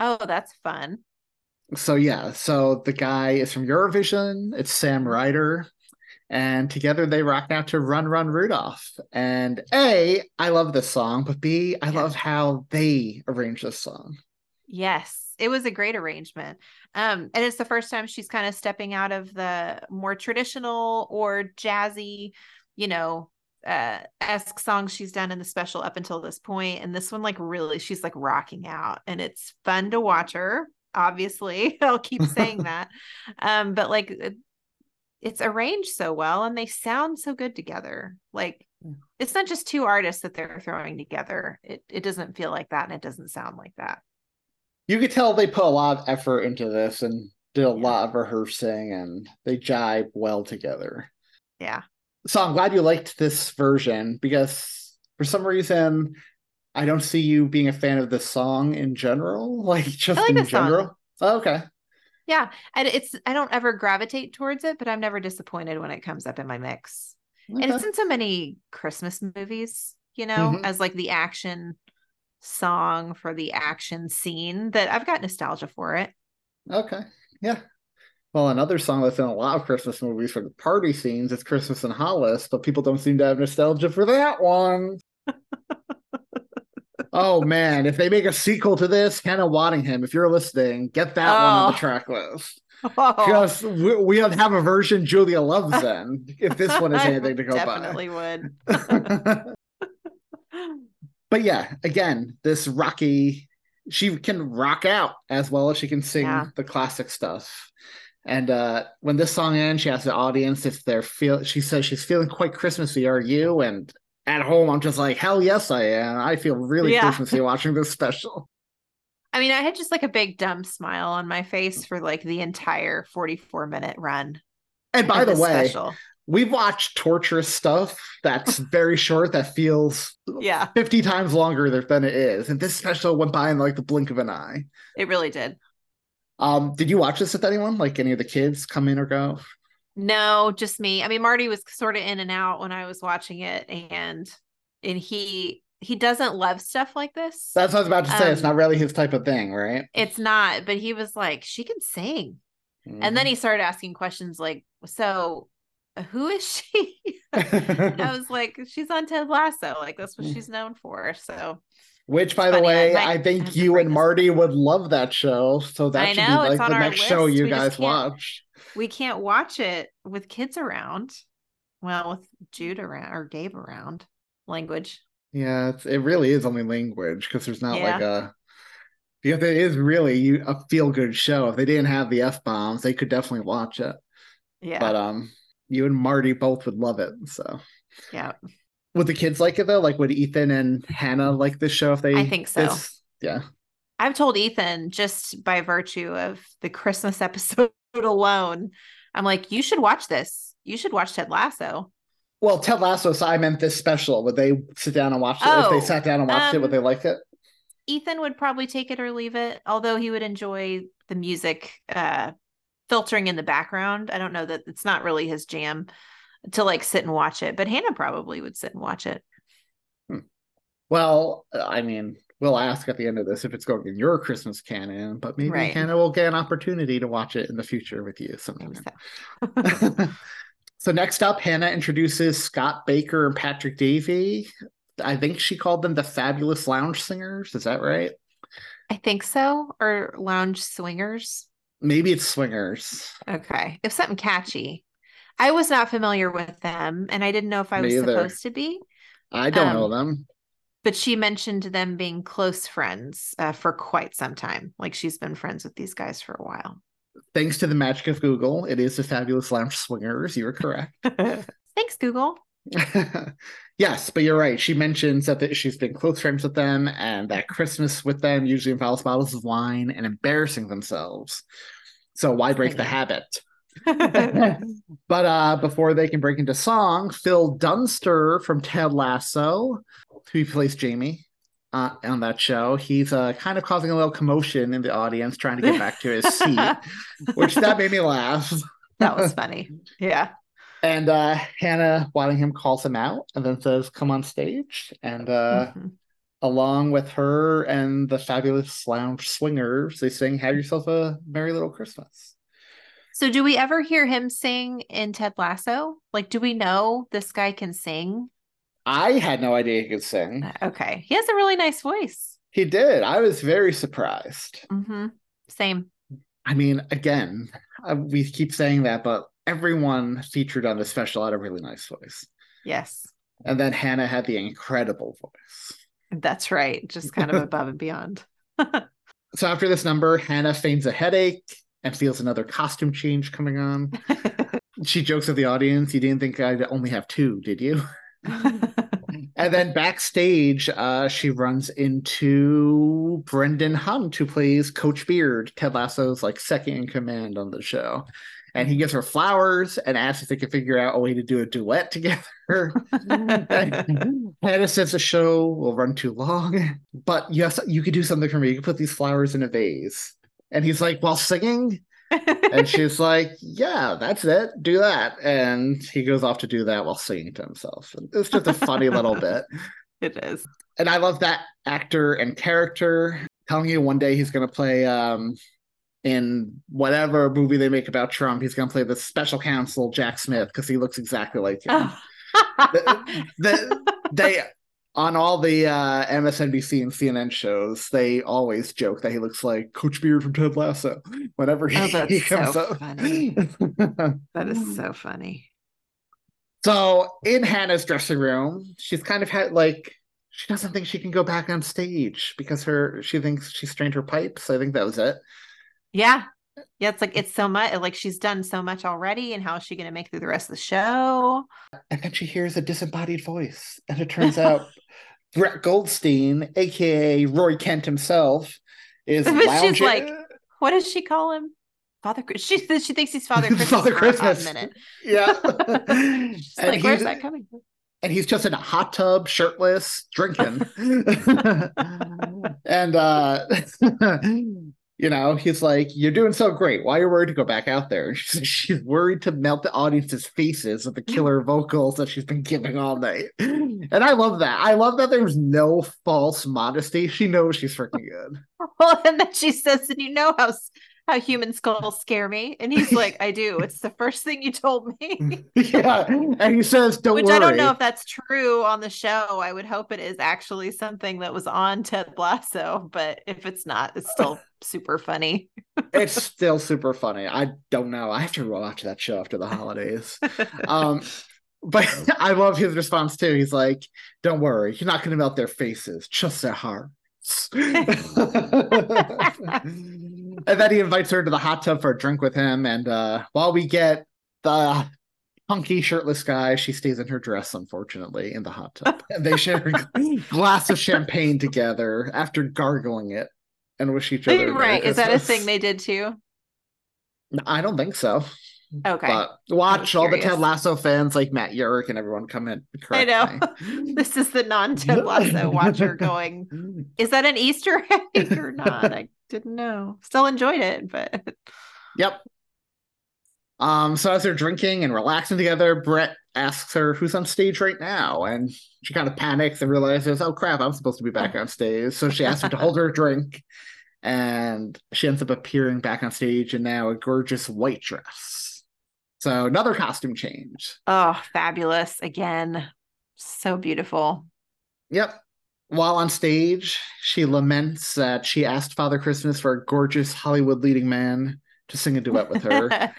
Oh, that's fun. So yeah, so the guy is from Eurovision. It's Sam Ryder. And together they rock out to Run Run Rudolph. And A, I love this song, but B, I Yeah. love how they arrange this song. Yes, it was a great arrangement. Um, and it's the first time she's kind of stepping out of the more traditional or jazzy, you know, uh esque songs she's done in the special up until this. And this one, like, really, she's like rocking out, and it's fun to watch her. Obviously, I'll keep saying that. Um, but like, it- it's arranged so well, and they sound so good together. Like, it's not just two artists that they're throwing together. It it doesn't feel like that, and it doesn't sound like that. You could tell they put a lot of effort into this and did a Yeah. lot of rehearsing and they jive well together. Yeah. So I'm glad you liked this version because for some reason I don't see you being a fan of the song in general. Like just like in general. Oh, okay. Yeah, and it's I don't ever gravitate towards it, but I'm never disappointed when it comes up in my mix. And it's in so many Christmas movies, you know, Mhm. as like the action song for the action scene that I've got nostalgia for it. Okay. Yeah. Well, another song that's in a lot of Christmas movies for the party scenes is Christmas in Hollis, but people don't seem to have nostalgia for that one. oh man, if they make a sequel to this, Hannah Waddingham, if you're listening, get that one on the Oh. track list. Oh, Because we, we don't have a version Julia loves then, if this one is anything to go definitely would. by. but yeah, again, this Rocky, she can rock out as well as she can sing Yeah. the classic stuff. And uh when this song ends, she asks the audience if they're feel. She says she's feeling quite Christmassy. Are you? And at home, I'm just like, hell yes, I am. I feel really Yeah. Christmassy watching this special. I mean, I had just like a big dumb smile on my face for like the entire 44 minute run. And by the way, special. we've watched torturous stuff that's very short that feels Yeah, 50 times longer than it is. And this special went by in like the blink of an eye. it really did. Um, did you watch this with anyone? Like any of the kids come in or go? No, just me. I mean, Marty was sort of in and out when I was watching it, and and he he doesn't love stuff like this. That's what I was about to say. it's Um, not really his type of thing, right? It's not, but he was like, she can sing. And Mm-hmm. then he started asking questions like, so who is she? I was like, she's on Ted Lasso. Like that's what she's known for. So Which, by the funny, I way, might I think you and Marty would love that show. So that I should know, be like the next show you We guys watch. we can't watch it with kids around. Well, with Jude around or Gabe around. Language. Yeah, it's, it really is only language because there's not like a. Because it is really a feel good show. If they didn't have the f bombs, they could definitely watch it. Yeah. But um, you and Marty both would love it. So yeah. Would the kids like it though? Like would Ethan and Hannah like this show if they? I think so. this- yeah. I've told Ethan just by virtue of the Christmas episode alone, I'm like, you should watch this. You should watch Ted Lasso. Well, Ted Lasso. So I meant this special. Would they sit down and watch it? if Oh, they sat down and watched it, would um, they like it? Ethan would probably take it or leave it, although he would enjoy the music uh filtering in the background. I don't know that it's not really his jam to like sit and watch it, but Hannah probably would sit and watch it. Hmm. Well, I mean, we'll ask at the end of this if it's going in your Christmas canon, but maybe Right. Hannah will get an opportunity to watch it in the future with you sometime. so next up, Hannah introduces Scott Baker and Patrick Davey. I think she called them the Fabulous Lounge Singers. Is that right? I think so. Or lounge swingers. Maybe it's Swingers. Okay. If something catchy. I was not familiar with them and I didn't know if I was either. supposed to be. I don't know Um, them. But she mentioned them being close friends uh, for quite some time. Like she's been friends with these guys for a while. Thanks to the magic of Google, it is the Fabulous Lounge Swingers. You were correct. Thanks, Google. yes, but you're right. She mentions that, that she's been close friends with them and that Christmas with them usually involves bottles of wine and embarrassing themselves. So why break the habit? but uh before they can break into song, Phil Dunster from Ted Lasso, who plays Jamie uh, on that show, he's uh kind of causing a little commotion in the audience trying to get back to his seat, which that made me laugh. That was funny. Yeah. And uh Hannah Waddingham calls him out and then says, Come on stage. And uh Mhm. along with her and the fabulous lounge swingers, they sing Have Yourself a Merry Little Christmas. So, do we ever hear him sing in Ted Lasso? Like, do we know this guy can sing? I had no idea he could sing. Okay. He has a really nice voice. He did. I was very surprised. hmm Same. I mean, again, uh, we keep saying that, but everyone featured on the special had a really nice voice. Yes. And then Hannah had the incredible voice. That's right. Just kind of above and beyond. So after this number, Hannah feigns a headache and feels another costume change coming on. she jokes at the audience, You didn't think I'd only have two, did you? And then backstage, uh, she runs into Brendan Hunt, who plays Coach Beard, Ted Lasso's like second in command on the show. And he gives her flowers and asks if they can figure out a way to do a duet together. Hannah says the show will run too long, but yes, you could do something for me. You could put these flowers in a vase. And he's like, while singing? and she's like, "Yeah, that's it. Do that." And he goes off to do that while singing to himself. And It's just a funny little bit. It is. And I love that actor and character. Telling you one day he's going to play um, in whatever movie they make about Trump. He's going to play the special counsel Jack Smith because he looks exactly like him. the, the, they on all the uh, MSNBC and CNN shows, they always joke that he looks like Coach Beard from Ted Lasso whenever he, Oh, he comes so up. That is so funny. so in Hannah's dressing room, she's kind of had like she doesn't think she can go back on stage because her she thinks she strained her pipes. I think that was it. Yeah. Yeah, it's like it's so much like she's done so much already, and how is she gonna make through the rest of the show? And then she hears a disembodied voice, and it turns out Brett Goldstein, aka Roy Kent himself, is she's like, what does she call him? Father she she thinks he's Father Christmas. Father Christmas. yeah. She's And like, where's that coming from? and he's just in a hot tub, shirtless, drinking. and uh you know, he's like, You're doing so great. Why are you worried to go back out there? And she's, she's worried to melt the audience's faces with the mm. killer vocals that she's been giving all night. And I love that. I love that there's no false modesty. She knows she's freaking good. Well, and then she says, "And you know how how human skulls scare me?" And he's like, "I do. It's the first thing you told me." yeah. And he says, Don't Which worry. I don't know if that's true on the show. I would hope it is actually something that was on Ted Lasso, but if it's not, it's still super funny. it's still super funny. I don't know. I have to watch that show after the holidays. um, but I love his response too. He's like, "Don't worry, you're not going to melt their faces, just their hearts." and then he invites her to the hot tub for a drink with him. And uh, while we get the hunky shirtless guy, she stays in her dress, unfortunately, in the hot tub. And they share a glass of champagne together after gargling it and wish each other. Right. Is that a thing they did too? I don't think so. Okay. But watch all the. Ted Lasso fans like Matt Yurick and everyone come in. I know. this is the non Ted Lasso watcher going, is that an Easter egg or not? I didn't know. Still enjoyed it, but Yep. Um, so as they're drinking and relaxing together, Brett asks her who's on stage right now, and she kind of panics and realizes, oh crap, I'm supposed to be back on stage. So she asks her to hold her drink, and she ends up appearing back on stage in now a gorgeous white dress. So another costume change. oh, fabulous again. So beautiful. Yep. While on stage, she laments that she asked Father Christmas for a gorgeous Hollywood leading man to sing a duet with her.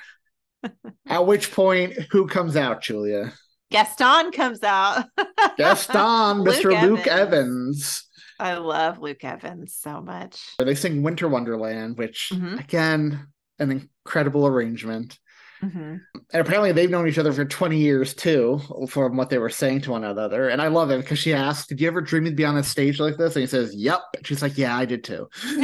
At which point, who comes out, Julia? Gaston comes out. Gaston, Mr. Luke Evans. Evans. I love Luke Evans so much. They sing Winter Wonderland, which, Mhm. again, an incredible arrangement. Mhm. And apparently, they've known each other for 20 years too, from what they were saying to one another. And I love it because she asked, Did you ever dream you'd be on a stage like this? And he says, Yep. And she's like, Yeah, I did too.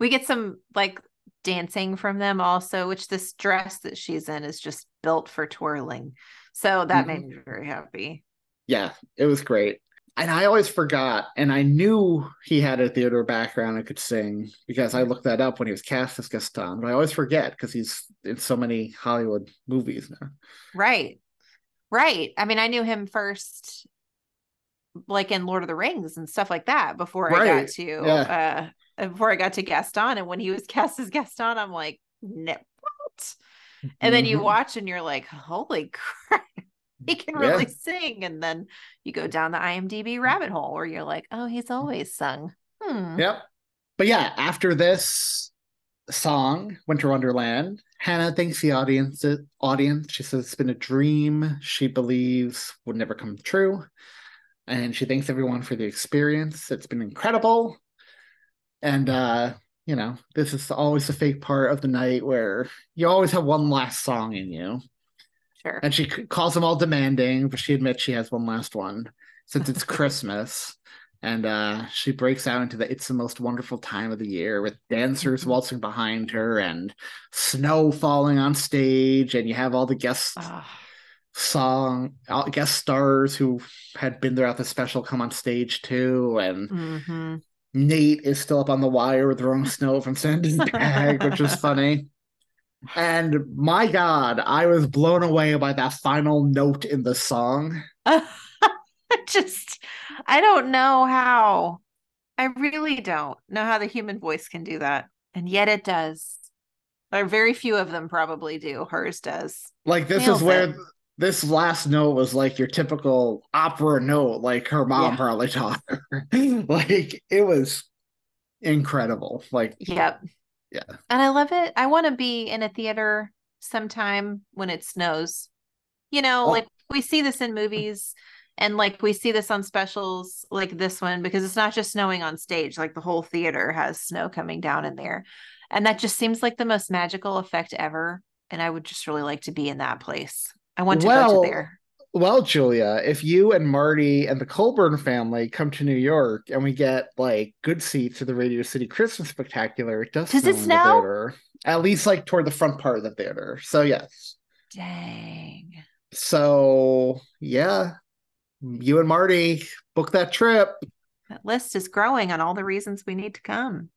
we get some like dancing from them also, which this dress that she's in is just built for twirling. So that made me very happy. yeah, it was great. And I always forgot, and I knew he had a theater background and could sing because I looked that up when he was cast as Gaston, but I always forget because he's in so many Hollywood movies now. Right. Right. I mean, I knew him first like in Lord of the Rings and stuff like that before I got Right. to uh before I got to Gaston and when he was cast as Gaston I'm like no what and then you Mhm. watch and you're like holy crap he can Yeah. really sing and then you go down the IMDb rabbit hole where you're like oh he's always sung hmm Yep. But yeah, after this song, Winter Wonderland, Hannah thanks the audience. Audience, she says it's been a dream she believes would never come true, and she thanks everyone for the experience. It's been incredible, and uh, you know this is always the fake part of the night where you always have one last song in you. Sure And she calls them all demanding, but she admits she has one last one since it's Christmas. And uh, she breaks out into the It's the Most Wonderful Time of the Year with dancers waltzing behind her and snow falling on stage. And you have all the guest Ah, song, all guest stars who had been there at the special come on stage too. And mhm. Nate is still up on the wire throwing snow from Santa's bag, which is funny. And my God, I was blown away by that final note in the song. Just I don't know how. I really don't know how the human voice can do that. And yet it does. Or very few of them probably do. Hers does. Like this Nails is where it. this last note was like your typical opera note, like her mom Yeah. probably taught her. like it was incredible. Like Yep. Yeah. And I love it. I want to be in a theater sometime when it snows. You know, Oh. like we see this in hmm. movies And like we see this on specials like this one because it's not just snowing on stage, like the whole theater has snow coming down in there. And that just seems like the most magical effect ever. And I would just really like to be in that place. I want to Well, go to there. Well, Julia, if you and Marty and the Colburn family come to New York and we get like good seats to the Radio City Christmas Spectacular, it does, Does snow it in the snow? theater. At least like toward the front part of the theater. So yes. Dang. So yeah, you and Marty book that trip. That list is growing on all the reasons we need to come.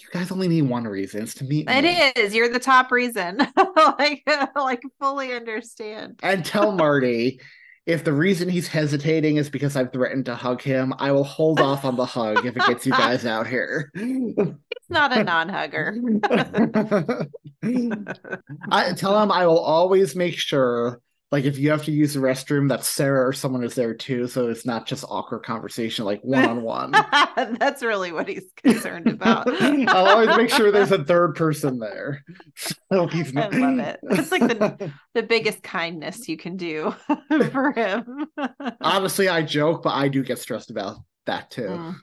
You guys only need one reason. It's to meet me. It is. You're the top reason. like, like fully understand. And tell Marty if the reason he's hesitating is because I've threatened to hug him, I will hold off on the hug if it gets you guys out here. It's not a non-hugger. I tell him I will always make sure, like if you have to use the restroom, that Sarah or someone is there too, so it's not just awkward conversation, like one on one. That's really what he's concerned about. I'll always make sure there's a third person there. So he's I love it. It's like the the biggest kindness you can do for him. Honestly, I joke, but I do get stressed about that too. Mm.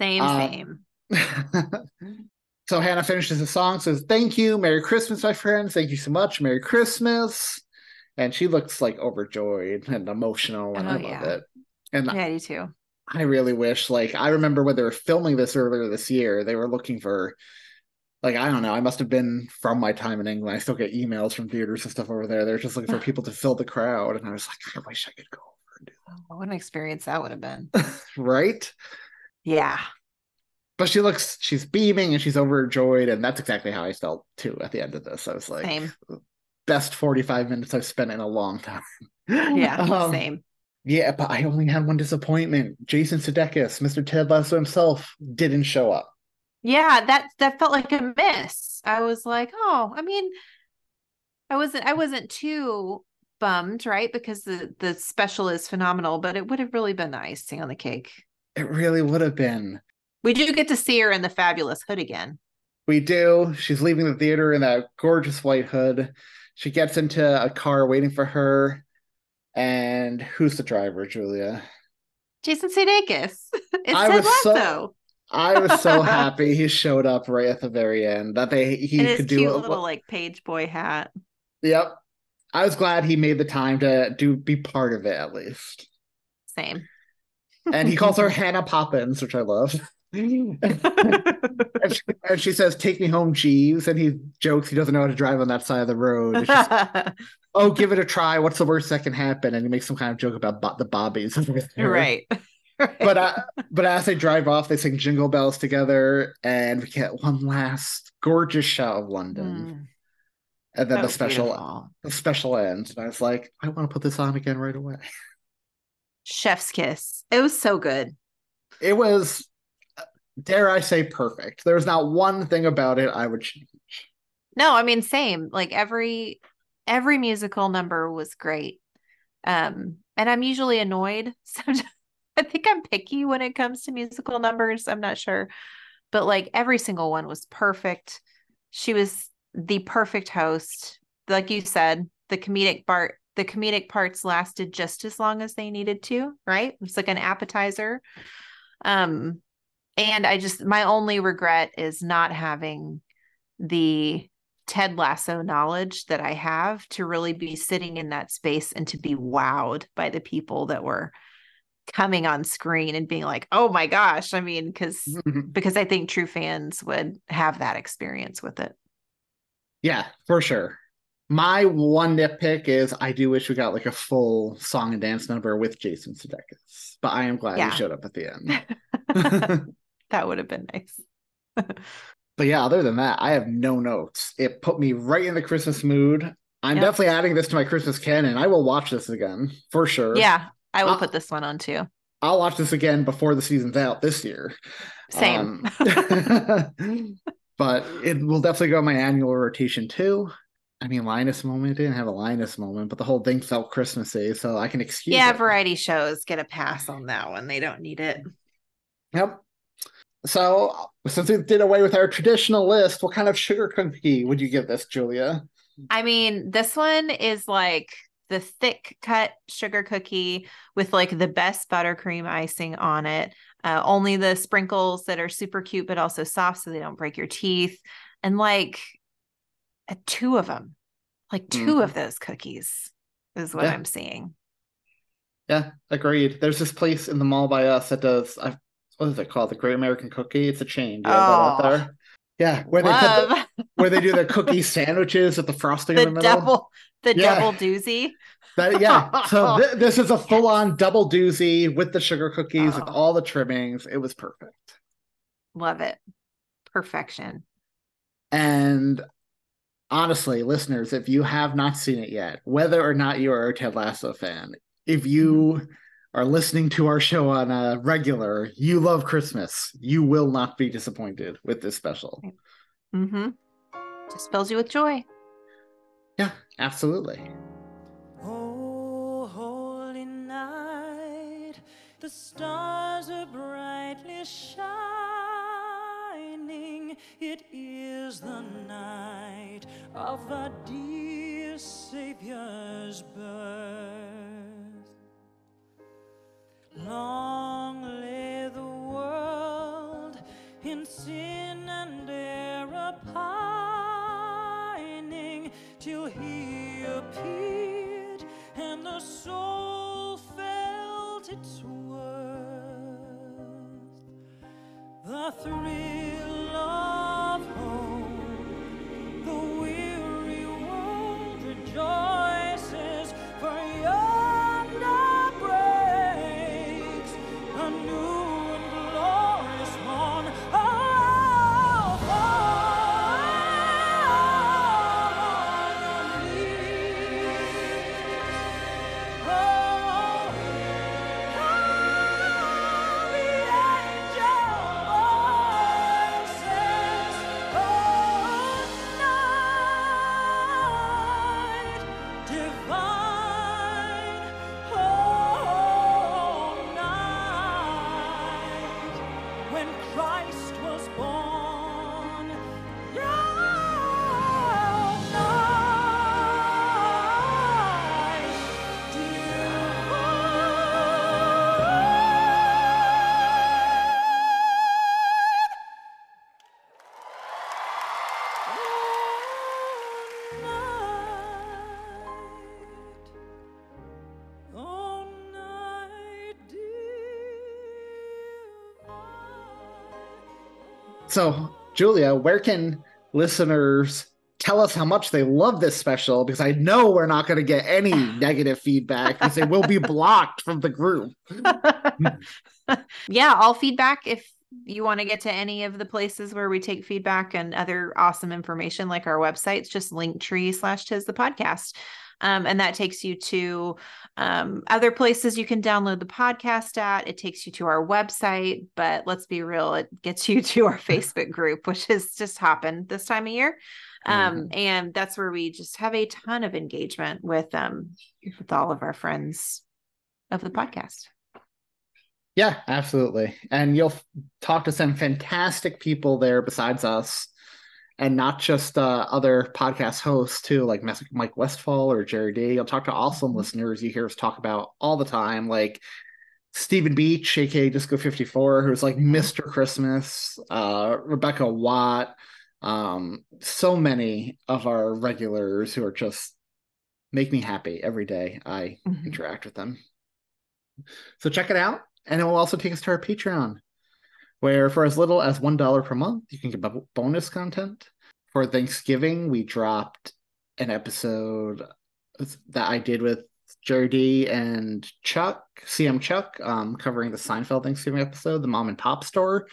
Same, Uh, same. so Hannah finishes the song, says, Thank you. Merry Christmas, my friends. Thank you so much. Merry Christmas. And she looks like overjoyed and emotional, and Oh, I love yeah. it. And Yeah, I do too. I really wish, like, I remember when they were filming this earlier this year, they were looking for, like, I don't know, I must have been from my time in England. I still get emails from theaters and stuff over there. They're just looking for people to fill the crowd. And I was like, I wish I could go over and do that oh, What an experience that would have been. right? Yeah. But she looks, she's beaming and she's overjoyed. And that's exactly how I felt too at the end of this. I was like, Same. Best 45 minutes I've spent in a long time. Yeah. Um, same. Yeah, but I only had one disappointment. Jason Sudeikis, Mr. Ted Lasso himself, didn't show up. Yeah, that that felt like a miss. I was like, oh, I mean, I wasn't I wasn't too bummed, right? Because the the special is phenomenal, but it would have really been the icing on the cake. It really would have been. We do get to see her in the fabulous hood again. We do. She's leaving the theater in that gorgeous white hood. She gets into a car waiting for her. And who's the driver, Julia? Jason Sudeikis. It's I was so-. I was so happy he showed up right at the very end that they he and could do a- little like page boy hat. Yep. I was glad he made the time to do be part of it at least. Same. And he calls her Hannah Poppins, which I love. And, she, and she says, "Take me home, Jeeves." And he jokes he doesn't know how to drive on that side of the road. Oh, give it a try. What's the worst that can happen? And he makes some kind of joke about bo- the bobbies. there. right. But uh, but as they drive off, they sing Jingle Bells together, and we get one last gorgeous shot of London. Mm, And then that the special beautiful. the special ends. And I was like, I want to put this on again right away. Chef's kiss. It was so good. It was, dare I say, perfect. There was not one thing about it I would change. No, I mean same. Like every every musical number was great. Um and I'm usually annoyed. Sometimes I think I'm picky when it comes to musical numbers. I'm not sure. But like every single one was perfect. She was the perfect host. Like you said, the comedic part the comedic parts lasted just as long as they needed to, right? It's like an appetizer. Um and I just my only regret is not having the Ted Lasso knowledge that I have to really be sitting in that space and to be wowed by the people that were coming on screen and being like, "Oh my gosh!" I mean, because mm-hmm. because I think true fans would have that experience with it. Yeah, for sure. My one nitpick is I do wish we got like a full song and dance number with Jason Sudeikis, but I am glad Yeah. he showed up at the end. that would have been nice. But yeah, other than that, I have no notes. It put me right in the Christmas mood. I'm Yep. definitely adding this to my Christmas canon. I will watch this again for sure. Yeah, I will Uh, put this one on too. I'll watch this again before the season's out this year. Same. Um, but it will definitely go on my annual rotation too. I mean, Linus moment didn't have a Linus moment, but the whole thing felt Christmassy, so I can excuse yeah, it. variety shows get a pass on that one. They don't need it. Yep. So since we did away with our traditional list, what kind of sugar cookie would you give this, Julia? I mean, this one is like the thick cut sugar cookie with like the best buttercream icing on it. Uh, only the sprinkles that are super cute, but also soft so they don't break your teeth. And like uh, two of them, like 2 Mhm. of those cookies is what Yeah. I'm seeing. Yeah, agreed. There's this place in the mall by us that does I what is it called? The Great American Cookie. It's a chain. Do you have that out Oh. there? Yeah, where they the, where they do the cookie sandwiches with the frosting the in the middle. double, the Yeah. double doozy. That, yeah. So th- this is a full on double doozy with the sugar cookies with Oh. all the trimmings. It was perfect. Love it. Perfection. And honestly, listeners, if you have not seen it yet, whether or not you are a Ted Lasso fan, if you mm-hmm. Are listening to our show on a regular, you love Christmas, you will not be disappointed with this special. Mm-hmm. Just fills you with joy. Yeah, absolutely. Oh, holy night, the stars are brightly shining. It is the night of our dear Savior's birth. Long lay the world in sin and error pining till he appeared and the soul felt its worth. The thrill So, Julia, where can listeners tell us how much they love this special? Because I know we're not going to get any negative feedback because they will be blocked from the group. yeah, all feedback if you want to get to any of the places where we take feedback and other awesome information like our website's just linktree slash tis the podcast. Um, and that takes you to um, other places you can download the podcast at. It takes you to our website but let's be real it gets you to our facebook group which is just hopping this time of year. Um, and that's where we just have a ton of engagement with um with all of our friends of the podcast Yeah, absolutely. And you'll f- talk to some fantastic people there besides us, and not just uh, other podcast hosts too, like Mike Westfall or Jerry D. You'll talk to awesome listeners you hear us talk about all the time, like Stephen Beach, aka Disco 54, who's like Mr. Christmas, uh, Rebecca Watt, um, so many of our regulars who are just make me happy every day I Mhm. interact with them. So check it out. And it will also take us to our Patreon, where for as little as $1 per month, you can get bonus content. For Thanksgiving, we dropped an episode that I did with D and Chuck, CM Chuck, um, covering the Seinfeld Thanksgiving episode, the mom and pop store.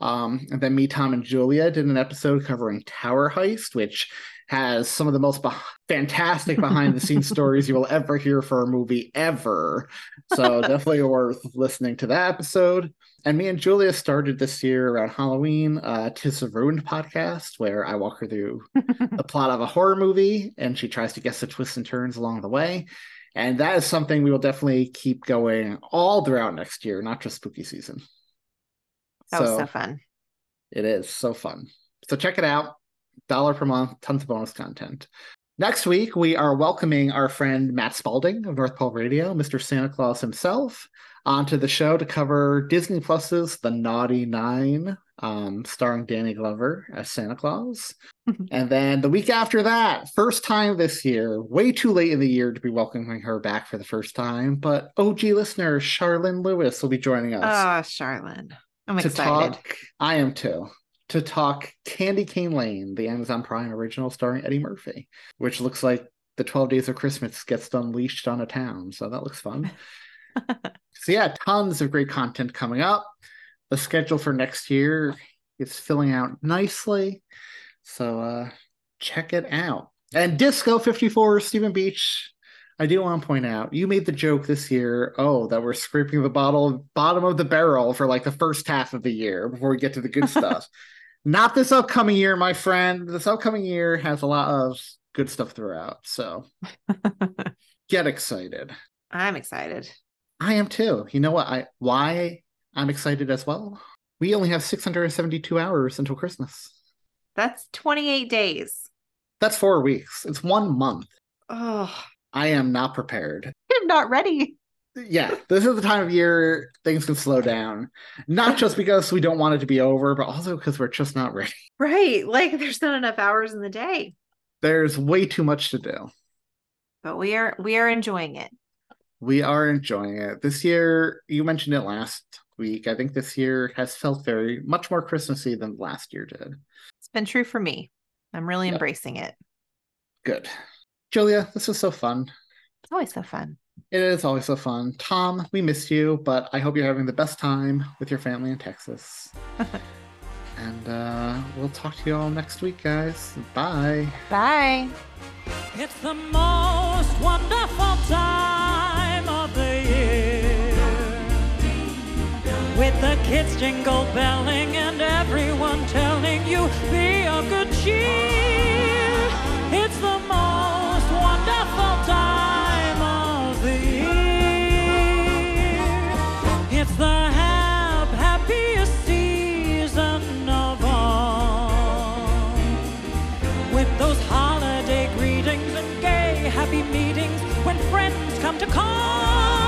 Um, and then me, Thom, and Julia did an episode covering Tower Heist, which has some of the most beh fantastic behind the scenes stories you will ever hear for a movie ever. So definitely worth listening to that episode. And me and Julia started this year around Halloween, uh, Tis a Ruined podcast, where I walk her through the plot of a horror movie and she tries to guess the twists and turns along the way. And that is something we will definitely keep going all throughout next year, not just spooky season. that was so fun It is so fun. So check it out. Dollar per month, tons of bonus content. Next week, we are welcoming our friend Matt Spalding of North Pole Radio, Mr. Santa Claus himself, onto the show to cover Disney Plus's The Naughty Nine, um, starring Danny Glover as Santa Claus. and then the week after that, first time this year, way too late in the year to be welcoming her back for the first time, but OG listener Charlene Lewis will be joining us. Oh, Charlene. I'm to excited. talk, I am too. To talk Candy Cane Lane, the Amazon Prime original starring Eddie Murphy, which looks like the 12 Days of Christmas gets unleashed on a town. So that looks fun. so, yeah, tons of great content coming up. The schedule for next year is filling out nicely. So, uh, check it out. And Disco 54, Stephen Beach. I do want to point out, you made the joke this year, oh, that we're scraping the bottle bottom of the barrel for like the first half of the year before we get to the good stuff. Not this upcoming year, my friend. This upcoming year has a lot of good stuff throughout. So get excited. I'm excited. I am too. You know what? I why I'm excited as well. We only have 672 hours until Christmas. That's 28 days. That's four weeks. It's one month. Oh, I am not prepared. I'm not ready. Yeah, this is the time of year things can slow down. Not just because we don't want it to be over, but also because we're just not ready. Right. Like there's not enough hours in the day. There's way too much to do. But we are we are enjoying it. We are enjoying it. This year, you mentioned it last week. I think this year has felt very much more Christmassy than last year did. It's been true for me. I'm really Yep. embracing it. Good. Julia, this was so fun. It's always so fun. It is always so fun. Thom, we missed you, but I hope you're having the best time with your family in Texas. and uh, we'll talk to you all next week, guys. Bye. Bye. It's the most wonderful time of the year. With the kids jingle belling and everyone telling you be of good cheer. Friends come to call.